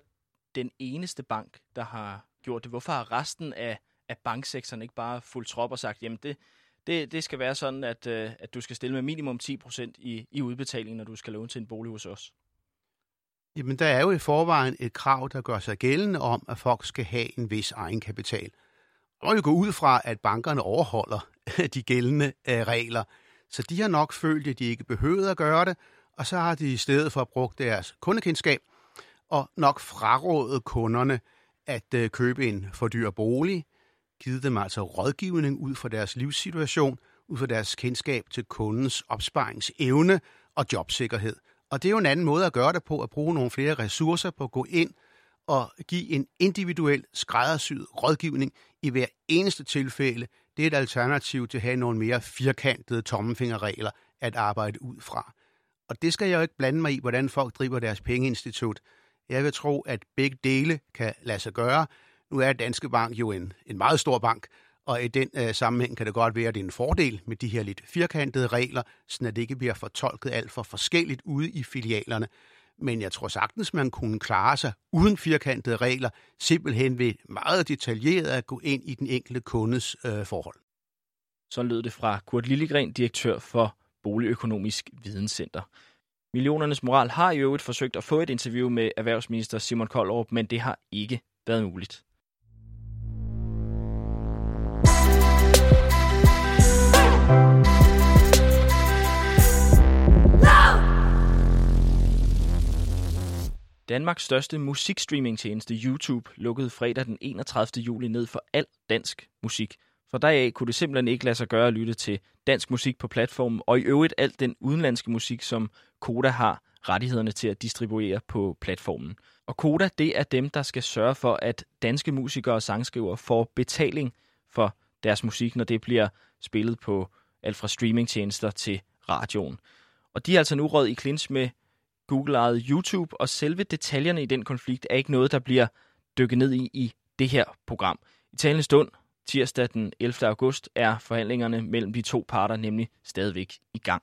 den eneste bank, der har gjort det? Hvorfor har resten af, at banksektoren ikke bare fuldt trop og sagt, jamen det, det, det skal være sådan, at, øh, at du skal stille med minimum 10% i, i udbetaling, når du skal låne til en bolig hos os? Jamen, der er jo i forvejen et krav, der gør sig gældende om, at folk skal have en vis egenkapital. Og jo gå ud fra, at bankerne overholder de gældende øh, regler. Så de har nok følt, at de ikke behøvede at gøre det, og så har de i stedet for brugt deres kundekendskab og nok frarådet kunderne at øh, købe en for dyr bolig, givet dem altså rådgivning ud fra deres livssituation, ud fra deres kendskab til kundens opsparingsevne og jobsikkerhed. Og det er jo en anden måde at gøre det på, at bruge nogle flere ressourcer på at gå ind og give en individuel skræddersyet rådgivning i hver eneste tilfælde. Det er et alternativ til at have nogle mere firkantede tommefingerregler at arbejde ud fra. Og det skal jeg jo ikke blande mig i, hvordan folk driver deres pengeinstitut. Jeg vil tro, at begge dele kan lade sig gøre. Nu er Danske Bank jo en, en meget stor bank, og i den øh, sammenhæng kan det godt være, at det er en fordel med de her lidt firkantede regler, så det ikke bliver fortolket alt for forskelligt ude i filialerne. Men jeg tror sagtens, man kunne klare sig uden firkantede regler, simpelthen ved meget detaljeret at gå ind i den enkelte kundes øh, forhold. Så lød det fra Kurt Lillegren, direktør for Boligøkonomisk Videnscenter. Millionernes Moral har i øvrigt forsøgt at få et interview med erhvervsminister Simon Koldrup, men det har ikke været muligt. Danmarks største musikstreamingtjeneste YouTube lukkede fredag den 31. juli ned for al dansk musik. For deraf kunne det simpelthen ikke lade sig gøre at lytte til dansk musik på platformen, og i øvrigt alt den udenlandske musik, som Koda har rettighederne til at distribuere på platformen. Og Koda, det er dem, der skal sørge for, at danske musikere og sangskrivere får betaling for deres musik, når det bliver spillet på alt fra streamingtjenester til radioen. Og de er altså nu råd i clinch med Google ejet YouTube, og selve detaljerne i den konflikt er ikke noget, der bliver dykket ned i i det her program. I talende stund, tirsdag den 11. august, er forhandlingerne mellem de to parter nemlig stadigvæk i gang.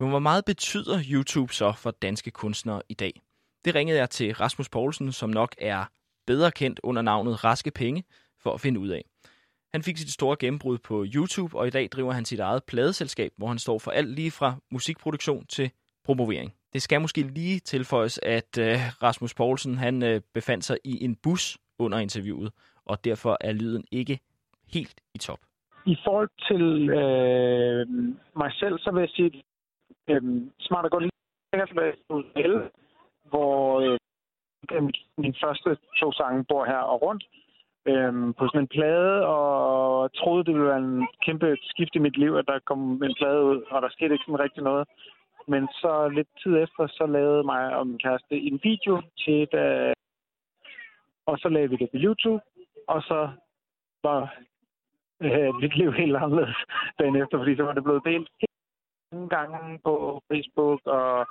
Men hvor meget betyder YouTube så for danske kunstnere i dag? Det ringede jeg til Rasmus Poulsen, som nok er bedre kendt under navnet Raske Penge, for at finde ud af. Han fik sit store gennembrud på YouTube, og i dag driver han sit eget pladeselskab, hvor han står for alt lige fra musikproduktion til promovering. Det skal måske lige tilføjes, at øh, Rasmus Poulsen han øh, befandt sig i en bus under interviewet, og derfor er lyden ikke helt i top. I forhold til øh, mig selv, så vil jeg sige, øh, smart at gå lige tilbage hvor øh, min første to sange bor her og rundt øhm, på sådan en plade, og troede, det ville være en kæmpe skift i mit liv, at der kom en plade ud, og der skete ikke sådan rigtig noget. Men så lidt tid efter, så lavede mig og min kæreste en video til et, øh, og så lavede vi det på YouTube, og så var øh, mit liv helt anderledes dagen efter, fordi så var det blevet delt mange gange på Facebook, og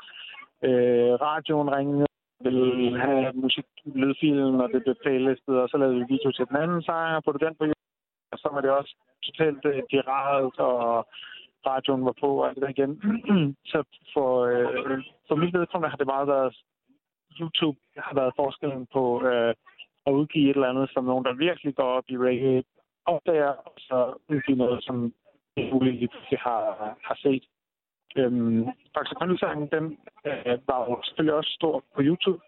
øh, radioen ringede ville have musik, lydfilen, og det blev playlistet, og så lavede vi video til den anden sang, og på den på og så var det også totalt øh, viralt, og radioen var på og alt det der igen. så for, øh, for mit vedkommende har det meget været, YouTube har været forskellen på øh, at udgive et eller andet, som nogen, der virkelig går op i reggae, opdager, og så udgive noget, som ikke muligt har, har set. Øhm, Faxe Kondi-sangen, den øh, var jo selvfølgelig også stor på YouTube,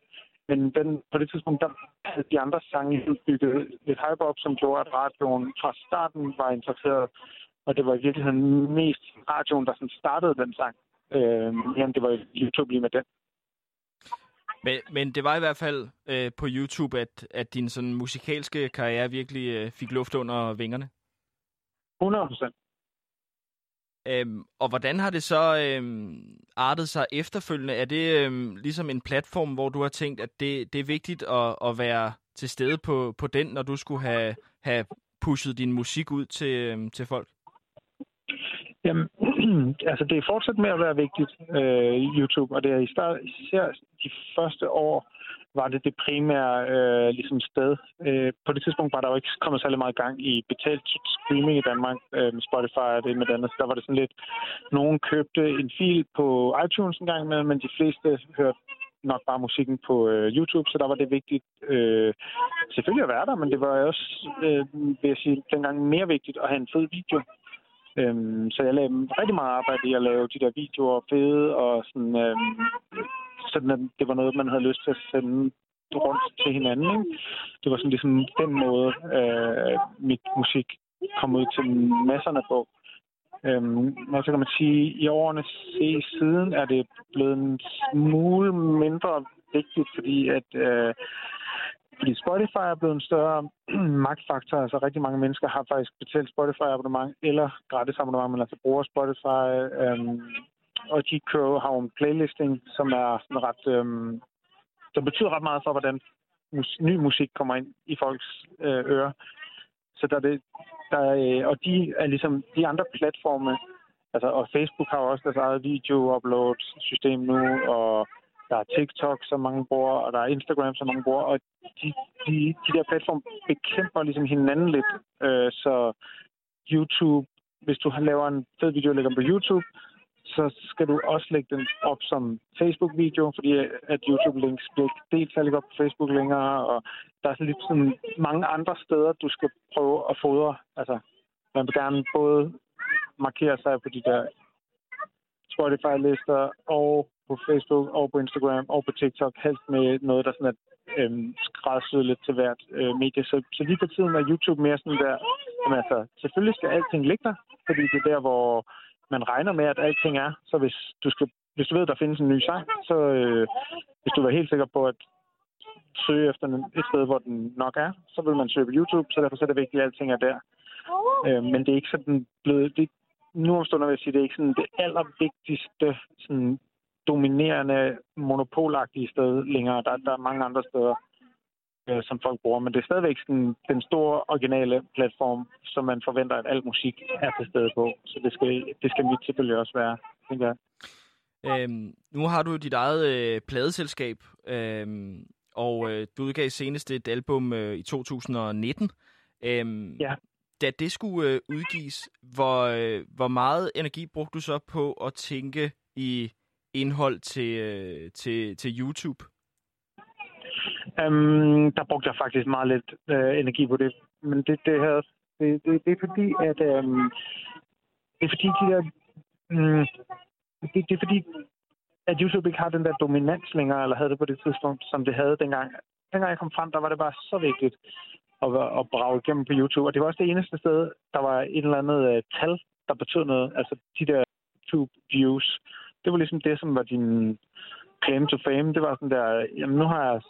men den, på det tidspunkt, der havde de andre sange bygget et hype op, som gjorde, at radioen fra starten var interesseret. Og det var i virkeligheden mest radioen, der sådan startede den sang. Øh, jamen, det var YouTube lige med den. Men, men det var i hvert fald øh, på YouTube, at, at din sådan musikalske karriere virkelig øh, fik luft under vingerne. 100 procent. Øhm, og hvordan har det så øhm, artet sig efterfølgende? Er det øhm, ligesom en platform, hvor du har tænkt, at det, det er vigtigt at, at være til stede på, på den, når du skulle have, have pushet din musik ud til, øhm, til folk? Jamen, altså det er fortsat med at være vigtigt, øh, YouTube, og det er især de første år, var det det primære øh, ligesom sted. Øh, på det tidspunkt var der jo ikke kommet særlig meget gang i betalt streaming i Danmark øh, med Spotify og det med andet. Så der var det sådan lidt, nogen købte en fil på iTunes en gang med, men de fleste hørte nok bare musikken på øh, YouTube, så der var det vigtigt øh, selvfølgelig at være der, men det var også, øh, vil jeg sige, dengang mere vigtigt at have en fed video. Øhm, så jeg lavede rigtig meget arbejde i at lave de der videoer fede, og sådan, øhm, sådan at det var noget, man havde lyst til at sende rundt til hinanden. Ikke? Det var sådan ligesom den måde, øh, mit musik kom ud til masserne på. Øhm, og så kan man sige, at i årene se siden er det blevet en smule mindre vigtigt, fordi at øh, fordi Spotify er blevet en større magtfaktor. Altså rigtig mange mennesker har faktisk betalt Spotify-abonnement eller gratis abonnement, men altså bruger Spotify. Øhm, og de kører, har en playlisting, som er sådan ret... Øhm, som betyder ret meget for, hvordan mus- ny musik kommer ind i folks øh, ører. Så der er det, der er, øh, og de er ligesom de andre platforme, altså, og Facebook har også deres eget video-upload-system nu, og der er TikTok, som mange bruger, og der er Instagram, som mange bruger, og de, de, de der platforme bekæmper ligesom hinanden lidt. Øh, så YouTube, hvis du laver en fed video og lægger den på YouTube, så skal du også lægge den op som Facebook-video, fordi at YouTube-links bliver ikke delt særlig godt på Facebook længere, og der er lidt sådan mange andre steder, du skal prøve at fodre. Altså, man vil gerne både markere sig på de der Spotify-lister og på Facebook og på Instagram og på TikTok, helst med noget, der sådan er øhm, skræddersyet lidt til hvert øh, medie. Så, så lige på tiden er YouTube mere sådan der, jamen altså, selvfølgelig skal alting ligge der, fordi det er der, hvor man regner med, at alting er. Så hvis du, skal, hvis du ved, at der findes en ny sang, så øh, hvis du er helt sikker på at søge efter et sted, hvor den nok er, så vil man søge på YouTube, så derfor er det vigtigt, at alting er der. Øh, men det er ikke sådan blevet... Det, nu om stunder vil jeg sige, det er ikke sådan det allervigtigste sådan, dominerende, monopolagtige sted længere. Der, der er mange andre steder, øh, som folk bruger. Men det er stadigvæk sådan, den store, originale platform, som man forventer, at al musik er til stede på. Så det skal, det skal mit selvfølgelig også være, tænker jeg. Øhm, nu har du dit eget øh, pladeselskab, øhm, og øh, du udgav senest et album øh, i 2019. Øhm, ja. Da det skulle øh, udgives, hvor, øh, hvor meget energi brugte du så på at tænke i indhold til, øh, til, til YouTube? Øhm, der brugte jeg faktisk meget lidt øh, energi på det. Men det, det, her, det, det, det er fordi, at um, det er fordi, de der, um, det, det er fordi, at YouTube ikke har den der dominans længere, eller havde det på det tidspunkt, som det havde dengang. Dengang jeg kom frem, der var det bare så vigtigt at, at brage igennem på YouTube. Og det var også det eneste sted, der var et eller andet uh, tal, der betød noget. Altså de der YouTube views det var ligesom det, som var din claim to fame. Det var sådan der, jamen nu har jeg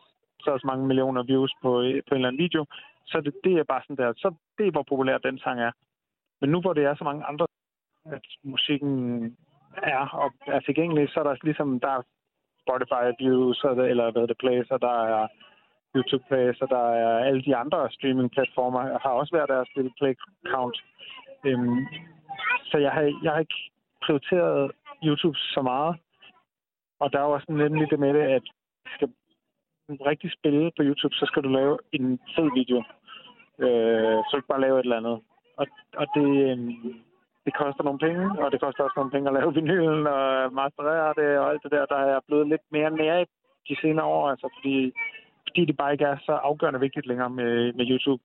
så også mange millioner views på, øh, på en eller anden video, så det, det er bare sådan der, så det er, hvor populær den sang er. Men nu hvor det er så mange andre, at musikken er og er tilgængelig, så er der ligesom, der er Spotify views, eller hvad det plays, og der er YouTube plays, og der er alle de andre streaming-platformer, har også været deres lille play count. Øhm, så jeg har, jeg har ikke prioriteret YouTube så meget. Og der er jo også nemlig det med det, at en rigtig spille på YouTube, så skal du lave en fed video. Øh, så ikke bare lave et eller andet. Og, og det, øh, det koster nogle penge, og det koster også nogle penge at lave vinylen og masterere det og alt det der. Der er jeg blevet lidt mere nær de senere år, altså fordi, fordi det bare ikke er så afgørende vigtigt længere med, med YouTube.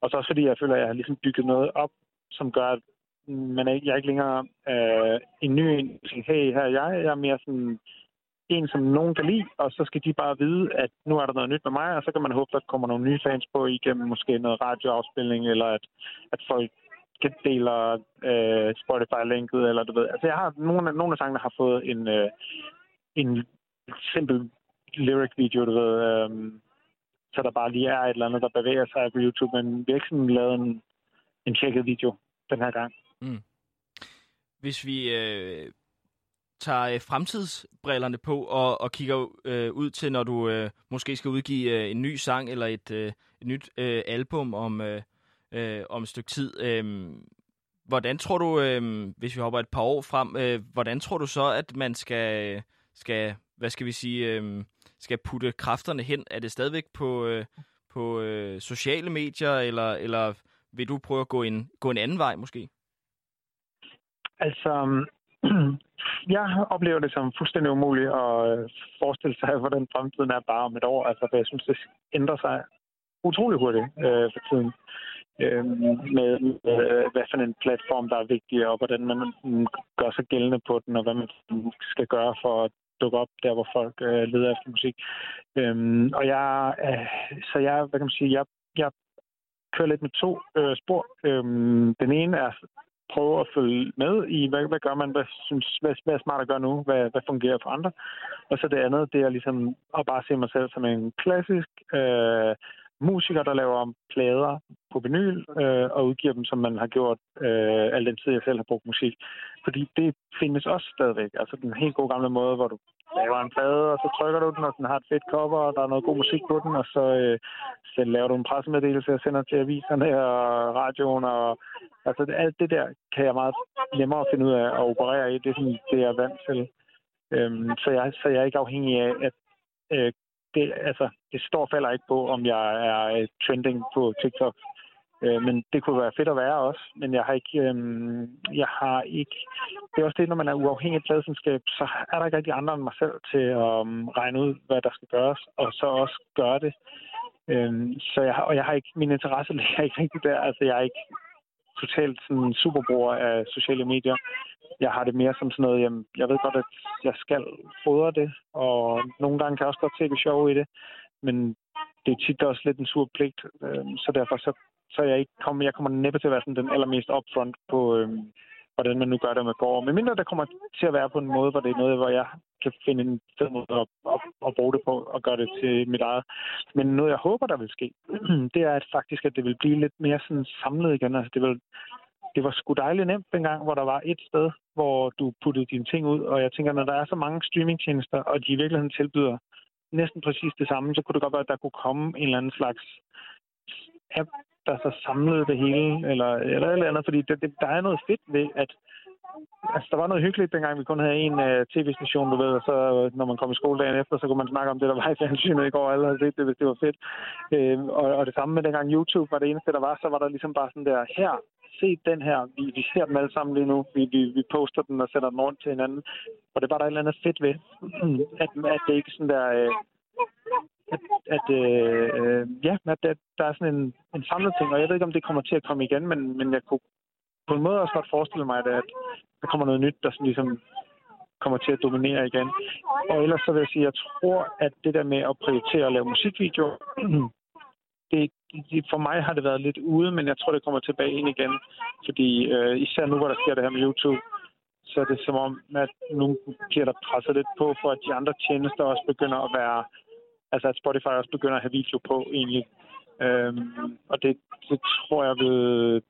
Og så også fordi jeg føler, at jeg har ligesom bygget noget op, som gør, at man er, jeg er ikke længere øh, en ny en, hey, her er jeg. Jeg er mere sådan en, som nogen kan lide, og så skal de bare vide, at nu er der noget nyt med mig, og så kan man håbe, at der kommer nogle nye fans på igennem måske noget radioafspilning, eller at, at folk deler øh, Spotify-linket, eller du ved. Altså, jeg har nogle, nogle af sangene har fået en, øh, en simpel lyric-video, du ved, øh, så der bare lige er et eller andet, der bevæger sig på YouTube, men vi har ikke sådan lavet en, en tjekket video den her gang. Mm. Hvis vi øh, tager øh, fremtidsbrillerne på og, og kigger øh, ud til, når du øh, måske skal udgive øh, en ny sang eller et, øh, et nyt øh, album om, øh, øh, om et stykke tid. Øh, hvordan tror du, øh, hvis vi hopper et par år frem, øh, hvordan tror du så, at man skal, skal hvad skal vi sige, øh, skal putte kræfterne hen? Er det stadigvæk på, øh, på øh, sociale medier, eller, eller vil du prøve at gå en, gå en anden vej måske? Altså, jeg oplever det som fuldstændig umuligt at øh, forestille sig, hvordan fremtiden er bare om et år. Altså, for jeg synes, det ændrer sig utrolig hurtigt øh, for tiden. Øh, med øh, hvad for en platform, der er vigtig, og hvordan man gør sig gældende på den, og hvad man skal gøre for at dukke op der, hvor folk øh, leder efter musik. Øh, og jeg, øh, så jeg, hvad kan man sige, jeg, jeg kører lidt med to øh, spor. Øh, den ene er prøve at følge med i, hvad, hvad gør man, hvad, synes, hvad, hvad er smart at gøre nu, hvad, hvad fungerer for andre. Og så det andet, det er ligesom at bare se mig selv som en klassisk øh, musikere, der laver plader på vinyl øh, og udgiver dem, som man har gjort øh, al den tid, jeg selv har brugt musik. Fordi det findes også stadigvæk. Altså den helt gode gamle måde, hvor du laver en plade, og så trykker du den, og den har et fedt cover, og der er noget god musik på den, og så, øh, så laver du en pressemeddelelse og sender til aviserne og radioen. Og, altså alt det der kan jeg meget nemmere finde ud af at operere i. Det er sådan, det jeg er vant til. Øhm, så, jeg, så jeg er ikke afhængig af, at øh, det, altså, det står falder ikke på, om jeg er øh, trending på TikTok. Øh, men det kunne være fedt at være også. Men jeg har ikke... Øh, jeg har ikke det er også det, når man er uafhængig af pladsenskab, så er der ikke rigtig andre end mig selv til at um, regne ud, hvad der skal gøres, og så også gøre det. Øhm, så jeg, og jeg har ikke, min interesse ligger ikke rigtig der. Altså, jeg er ikke totalt sådan superbruger af sociale medier. Jeg har det mere som sådan noget, jamen, jeg ved godt, at jeg skal fodre det, og nogle gange kan jeg også godt se det sjove i det, men det er tit også lidt en sur pligt, øh, så derfor så, så jeg ikke kommer, jeg kommer næppe til at være sådan den allermest upfront på, øh, hvordan man nu gør det med går. Men mindre der kommer til at være på en måde, hvor det er noget, hvor jeg kan finde en fed måde at, at, at bruge det på og gøre det til mit eget. Men noget, jeg håber, der vil ske, det er at faktisk, at det vil blive lidt mere sådan samlet igen. Altså, det, vil, det var sgu dejligt nemt dengang, hvor der var et sted, hvor du puttede dine ting ud. Og jeg tænker, når der er så mange streamingtjenester, og de i virkeligheden tilbyder næsten præcis det samme, så kunne det godt være, at der kunne komme en eller anden slags app, der så samlede det hele, eller, eller eller andet, fordi det, det, der er noget fedt ved, at Altså, der var noget hyggeligt, dengang vi kun havde en uh, tv-station, du ved, og så når man kom i skoledagen efter, så kunne man snakke om det, der var i fjernsynet i går, alle havde set det, hvis det var fedt. Øh, og, og det samme med dengang YouTube var det eneste, der var, så var der ligesom bare sådan der, her, se den her, vi, vi ser dem alle sammen lige nu, vi, vi, vi poster den og sætter den rundt til hinanden. Og det var der et eller andet fedt ved, at, at det ikke sådan der, Øh, at, at øh, øh, ja, at der, der er sådan en, en samlet ting, og jeg ved ikke, om det kommer til at komme igen, men, men jeg kunne på en måde også godt forestille mig, at der kommer noget nyt, der sådan ligesom kommer til at dominere igen. Og ellers så vil jeg sige, at jeg tror, at det der med at prioritere at lave musikvideoer, det, det, for mig har det været lidt ude, men jeg tror, det kommer tilbage ind igen. Fordi øh, især nu, hvor der sker det her med YouTube, så er det som om, at nu bliver der presset lidt på, for at de andre tjenester også begynder at være altså at Spotify også begynder at have video på egentlig. Øhm, og det, det tror jeg vil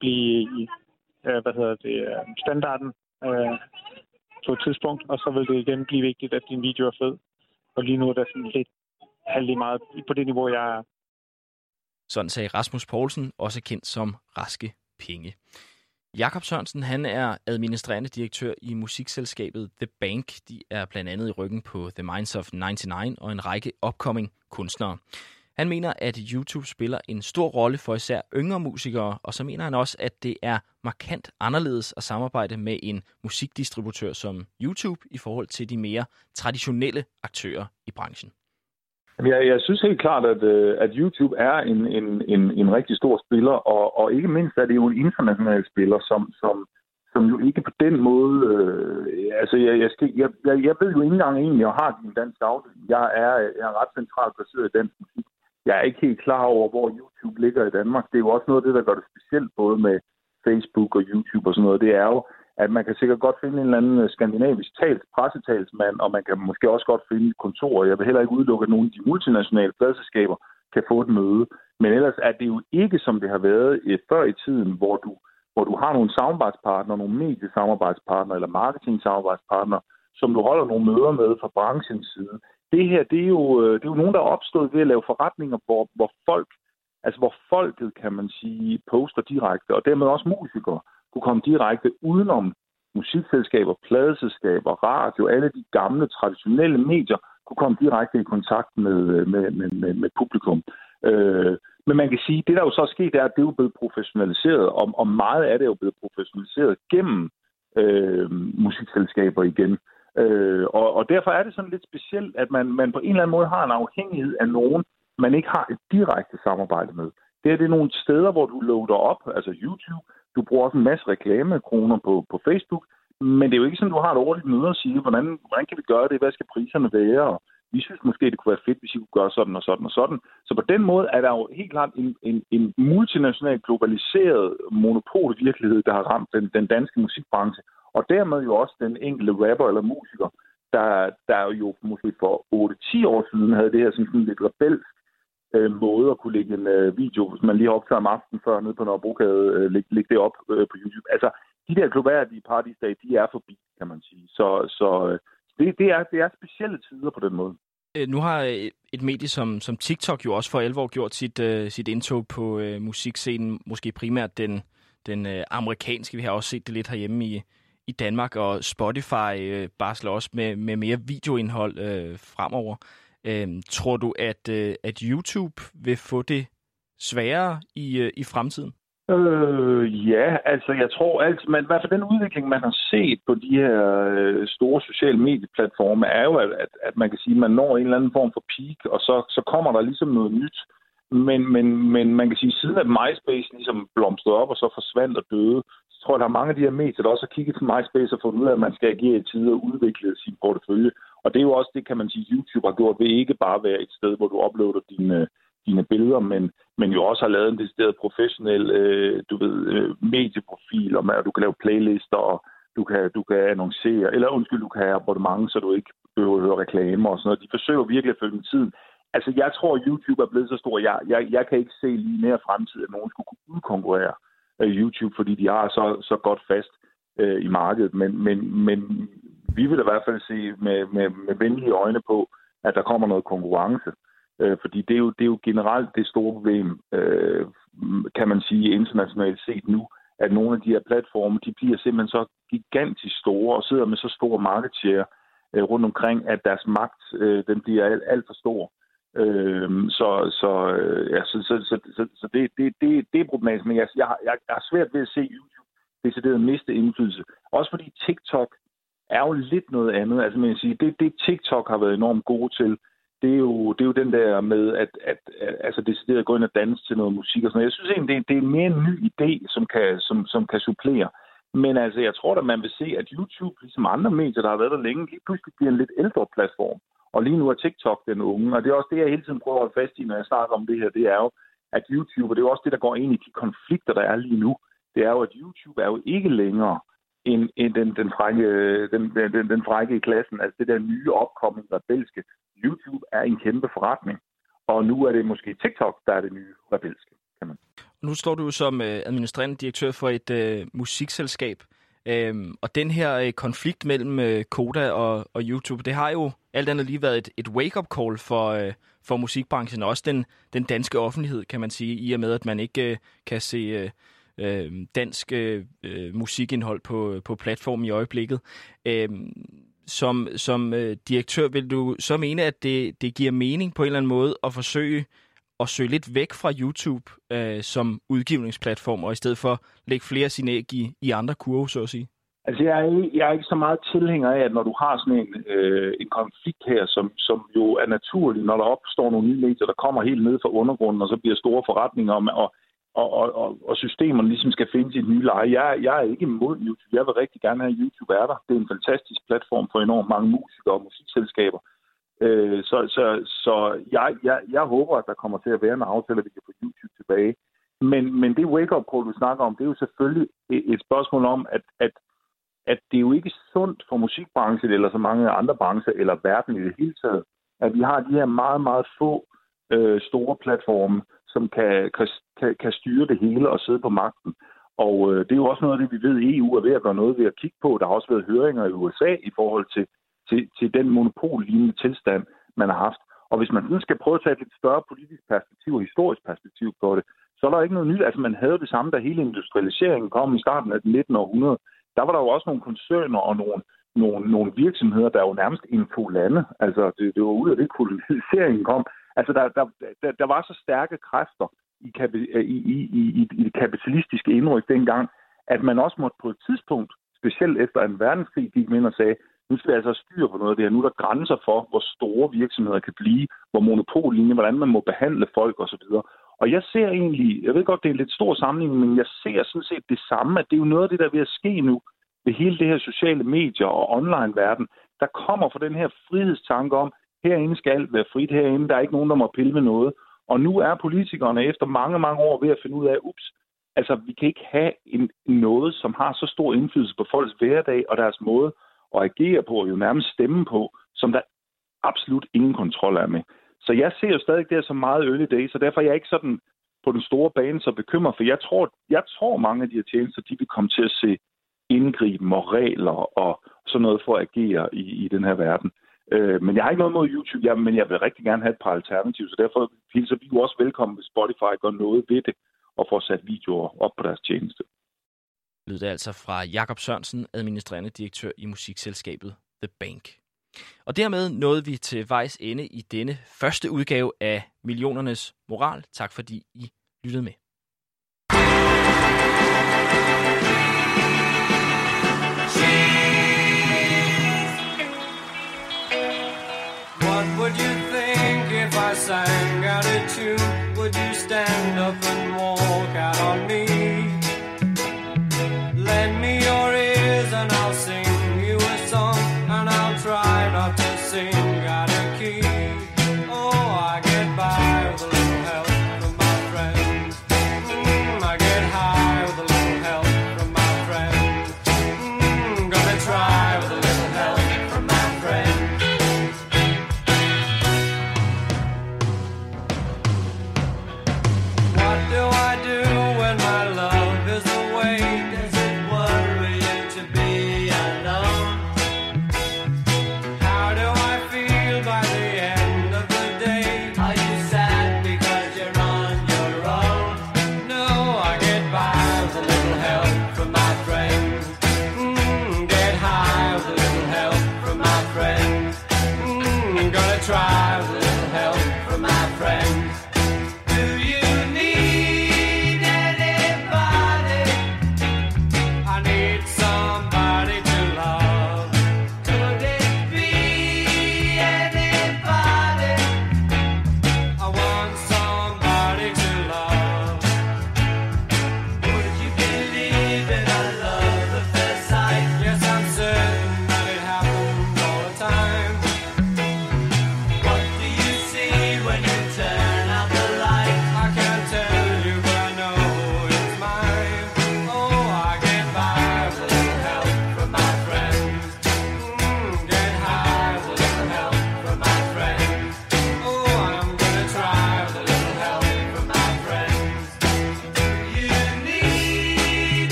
blive øh, hvad hedder det, øh, standarden øh, på et tidspunkt, og så vil det igen blive vigtigt, at din video er fed. Og lige nu er der sådan lidt halvlig meget på det niveau, jeg er. Sådan sagde Rasmus Poulsen, også kendt som Raske Penge. Jakob Sørensen, han er administrerende direktør i musikselskabet The Bank. De er blandt andet i ryggen på The Minds of 99 og en række upcoming kunstnere. Han mener, at YouTube spiller en stor rolle for især yngre musikere, og så mener han også, at det er markant anderledes at samarbejde med en musikdistributør som YouTube i forhold til de mere traditionelle aktører i branchen. Jeg, jeg synes helt klart, at, øh, at YouTube er en, en, en, en rigtig stor spiller, og, og ikke mindst er det jo en international spiller, som, som, som jo ikke på den måde... Øh, altså, jeg, jeg, skal, jeg, jeg, jeg ved jo ikke engang egentlig, at jeg har en dansk afdeling. Jeg er, jeg er ret centralt placeret i dansk musik. Jeg er ikke helt klar over, hvor YouTube ligger i Danmark. Det er jo også noget af det, der gør det specielt, både med Facebook og YouTube og sådan noget. Det er jo, at man kan sikkert godt finde en eller anden øh, skandinavisk talt pressetalsmand, og man kan måske også godt finde et kontor. Jeg vil heller ikke udelukke, at nogle af de multinationale pladselskaber kan få et møde. Men ellers er det jo ikke, som det har været øh, før i tiden, hvor du hvor du har nogle samarbejdspartnere, nogle mediesamarbejdspartnere eller marketing-samarbejdspartner, som du holder nogle møder med fra branchens side. Det her, det er jo, øh, det er jo nogen, der er opstået ved at lave forretninger, hvor, hvor folk, altså hvor folket, kan man sige, poster direkte, og dermed også musikere, kunne komme direkte udenom musikselskaber, pladeselskaber, radio, alle de gamle, traditionelle medier, kunne komme direkte i kontakt med, øh, med, med, med, med publikum. Øh, men man kan sige, det der jo så er sket, er, at det er jo blevet professionaliseret, og, og meget af det er jo blevet professionaliseret gennem øh, musikselskaber igen. Øh, og, og derfor er det sådan lidt specielt, at man, man på en eller anden måde har en afhængighed af nogen, man ikke har et direkte samarbejde med. Det er det nogle steder, hvor du loader op, altså YouTube, du bruger også en masse reklamekroner på, på Facebook, men det er jo ikke sådan, du har et ordentligt møde og siger, hvordan, hvordan kan vi gøre det, hvad skal priserne være, og vi synes måske, det kunne være fedt, hvis I kunne gøre sådan og sådan og sådan. Så på den måde er der jo helt klart en, en, en multinational globaliseret monopolvirkelighed, der har ramt den, den danske musikbranche, og dermed jo også den enkelte rapper eller musiker, der, der jo måske for 8-10 år siden havde det her sådan, sådan lidt rebelsk øh, måde at kunne lægge en øh, video, hvis man lige har optaget om aftenen før nede på Nørrebrogade, øh, lægge, lægge det op øh, på YouTube. Altså, de der globale partysdage, de er forbi, kan man sige. Så, så øh, det, det, er, det er specielle tider på den måde. Øh, nu har øh, et medie som, som TikTok jo også for alvor gjort sit, øh, sit indtog på øh, musikscenen, måske primært den, den øh, amerikanske. Vi har også set det lidt herhjemme i, i Danmark, og Spotify øh, barsler også med, med mere videoindhold øh, fremover. Øhm, tror du, at, øh, at YouTube vil få det sværere i, øh, i fremtiden? Øh, ja, altså jeg tror alt, men i hvert fald den udvikling, man har set på de her øh, store sociale medieplatforme, er jo, at, at, at man kan sige, at man når en eller anden form for peak, og så, så kommer der ligesom noget nyt. Men, men, men man kan sige, siden at MySpace ligesom blomstrede op og så forsvandt og døde, så tror jeg, at der er mange af de her medier, der også har kigget til MySpace og fundet ud af, at man skal agere i tid og udvikle sin portefølje. Og det er jo også det, kan man sige, YouTube har gjort ved ikke bare være et sted, hvor du uploader dine, dine billeder, men, men jo også har lavet en decideret professionel øh, du ved, øh, medieprofil, og du kan lave playlister, og du kan, du kan annoncere, eller undskyld, du kan have abonnement, så du ikke behøver at høre reklamer og sådan noget. De forsøger virkelig at følge med tiden. Altså, jeg tror, at YouTube er blevet så stor. Jeg, jeg, jeg kan ikke se lige mere fremtid, at nogen skulle kunne udkonkurrere uh, YouTube, fordi de har så, så godt fast uh, i markedet. Men, men, men vi vil i hvert fald se med, med, med venlige øjne på, at der kommer noget konkurrence. Øh, fordi det er, jo, det er jo generelt det store problem, øh, kan man sige, internationalt set nu, at nogle af de her platforme, de bliver simpelthen så gigantisk store og sidder med så stor market share øh, rundt omkring, at deres magt, øh, den bliver alt, alt for stor. Øh, så så, øh, ja, så, så, så, så, så det, det, det, det er problematisk, men jeg, jeg, har, jeg har svært ved at se YouTube decideret miste indflydelse. Også fordi TikTok er jo lidt noget andet. Altså, man kan sige, det, det TikTok har været enormt gode til, det er jo, det er jo den der med, at, at, at altså det at gå ind og danse til noget musik og sådan noget. Jeg synes egentlig, det, det er mere en ny idé, som kan, som, som kan supplere. Men altså, jeg tror at man vil se, at YouTube, ligesom andre medier, der har været der længe, lige pludselig bliver en lidt ældre platform. Og lige nu er TikTok den unge, og det er også det, jeg hele tiden prøver at holde fast i, når jeg snakker om det her, det er jo, at YouTube, og det er jo også det, der går ind i de konflikter, der er lige nu, det er jo, at YouTube er jo ikke længere end, end den, den, frække, den, den, den frække i klassen, altså det der nye opkommende rebelske. YouTube er en kæmpe forretning, og nu er det måske TikTok, der er det nye rebelske, kan man Nu står du som øh, administrerende direktør for et øh, musikselskab, øhm, og den her øh, konflikt mellem øh, Koda og, og YouTube, det har jo alt andet lige været et, et wake-up call for, øh, for musikbranchen, og også den, den danske offentlighed, kan man sige, i og med, at man ikke øh, kan se... Øh, øh, dansk øh, øh musikindhold på, øh, på platformen i øjeblikket. Øh, som, som øh, direktør vil du så mene, at det, det giver mening på en eller anden måde at forsøge at søge lidt væk fra YouTube øh, som udgivningsplatform, og i stedet for lægge flere af sine æg i, i andre kurve, så at sige? Altså, jeg er, ikke, jeg er ikke så meget tilhænger af, at når du har sådan en, øh, en konflikt her, som, som jo er naturlig, når der opstår nogle nye medier, der kommer helt ned fra undergrunden, og så bliver store forretninger, og, og, og, og, og systemerne ligesom skal finde sit nye leje. Jeg, jeg er ikke imod YouTube. Jeg vil rigtig gerne have, at YouTube er der. Det er en fantastisk platform for enormt mange musikere og musikselskaber. Øh, så så, så jeg, jeg, jeg håber, at der kommer til at være en aftale, at vi kan få YouTube tilbage. Men, men det wake-up call, du snakker om, det er jo selvfølgelig et spørgsmål om, at, at, at det er jo ikke sundt for musikbranchen eller så mange andre brancher eller verden i det hele taget, at vi har de her meget, meget få øh, store platforme, som kan, kan, kan styre det hele og sidde på magten. Og øh, det er jo også noget af det, vi ved, EU er ved at gøre noget ved at kigge på. Der har også været høringer i USA i forhold til til, til den monopollignende tilstand, man har haft. Og hvis man sådan skal prøve at tage et lidt større politisk perspektiv og historisk perspektiv på det, så er der ikke noget nyt. Altså man havde det samme, da hele industrialiseringen kom i starten af det 19. århundrede. Der var der jo også nogle koncerner og nogle, nogle, nogle virksomheder, der jo nærmest info lande. Altså det, det var ud af det, koloniseringen kom. Altså der, der, der, der var så stærke kræfter i, i, i, i, i det kapitalistiske indryk dengang, at man også måtte på et tidspunkt, specielt efter en verdenskrig, gik ind og sagde, nu skal vi altså styre på noget af det her. Nu er der grænser for, hvor store virksomheder kan blive, hvor monopollinje, hvordan man må behandle folk osv. Og jeg ser egentlig, jeg ved godt, det er en lidt stor sammenligning, men jeg ser sådan set det samme, at det er jo noget af det, der er ved at ske nu ved hele det her sociale medier og online-verden. Der kommer fra den her frihedstanke om, herinde skal alt være frit, herinde der er ikke nogen, der må pille med noget. Og nu er politikerne efter mange, mange år ved at finde ud af, ups, altså vi kan ikke have en, noget, som har så stor indflydelse på folks hverdag og deres måde og agere på, og jo nærmest stemme på, som der absolut ingen kontrol er med. Så jeg ser jo stadig det som meget early days, så derfor er jeg ikke sådan på den store bane så bekymret, for jeg tror, jeg tror mange af de her tjenester, de vil komme til at se indgriben og regler og sådan noget for at agere i, i den her verden. Øh, men jeg har ikke noget mod YouTube, ja, men jeg vil rigtig gerne have et par alternativer, så derfor hilser vi jo også velkommen, hvis Spotify gør noget ved det og får sat videoer op på deres tjeneste lød det altså fra Jakob Sørensen, administrerende direktør i musikselskabet The Bank. Og dermed nåede vi til vejs ende i denne første udgave af Millionernes Moral. Tak fordi I lyttede med. What would you think if I sang out a tune? Would you stand up and walk out on me?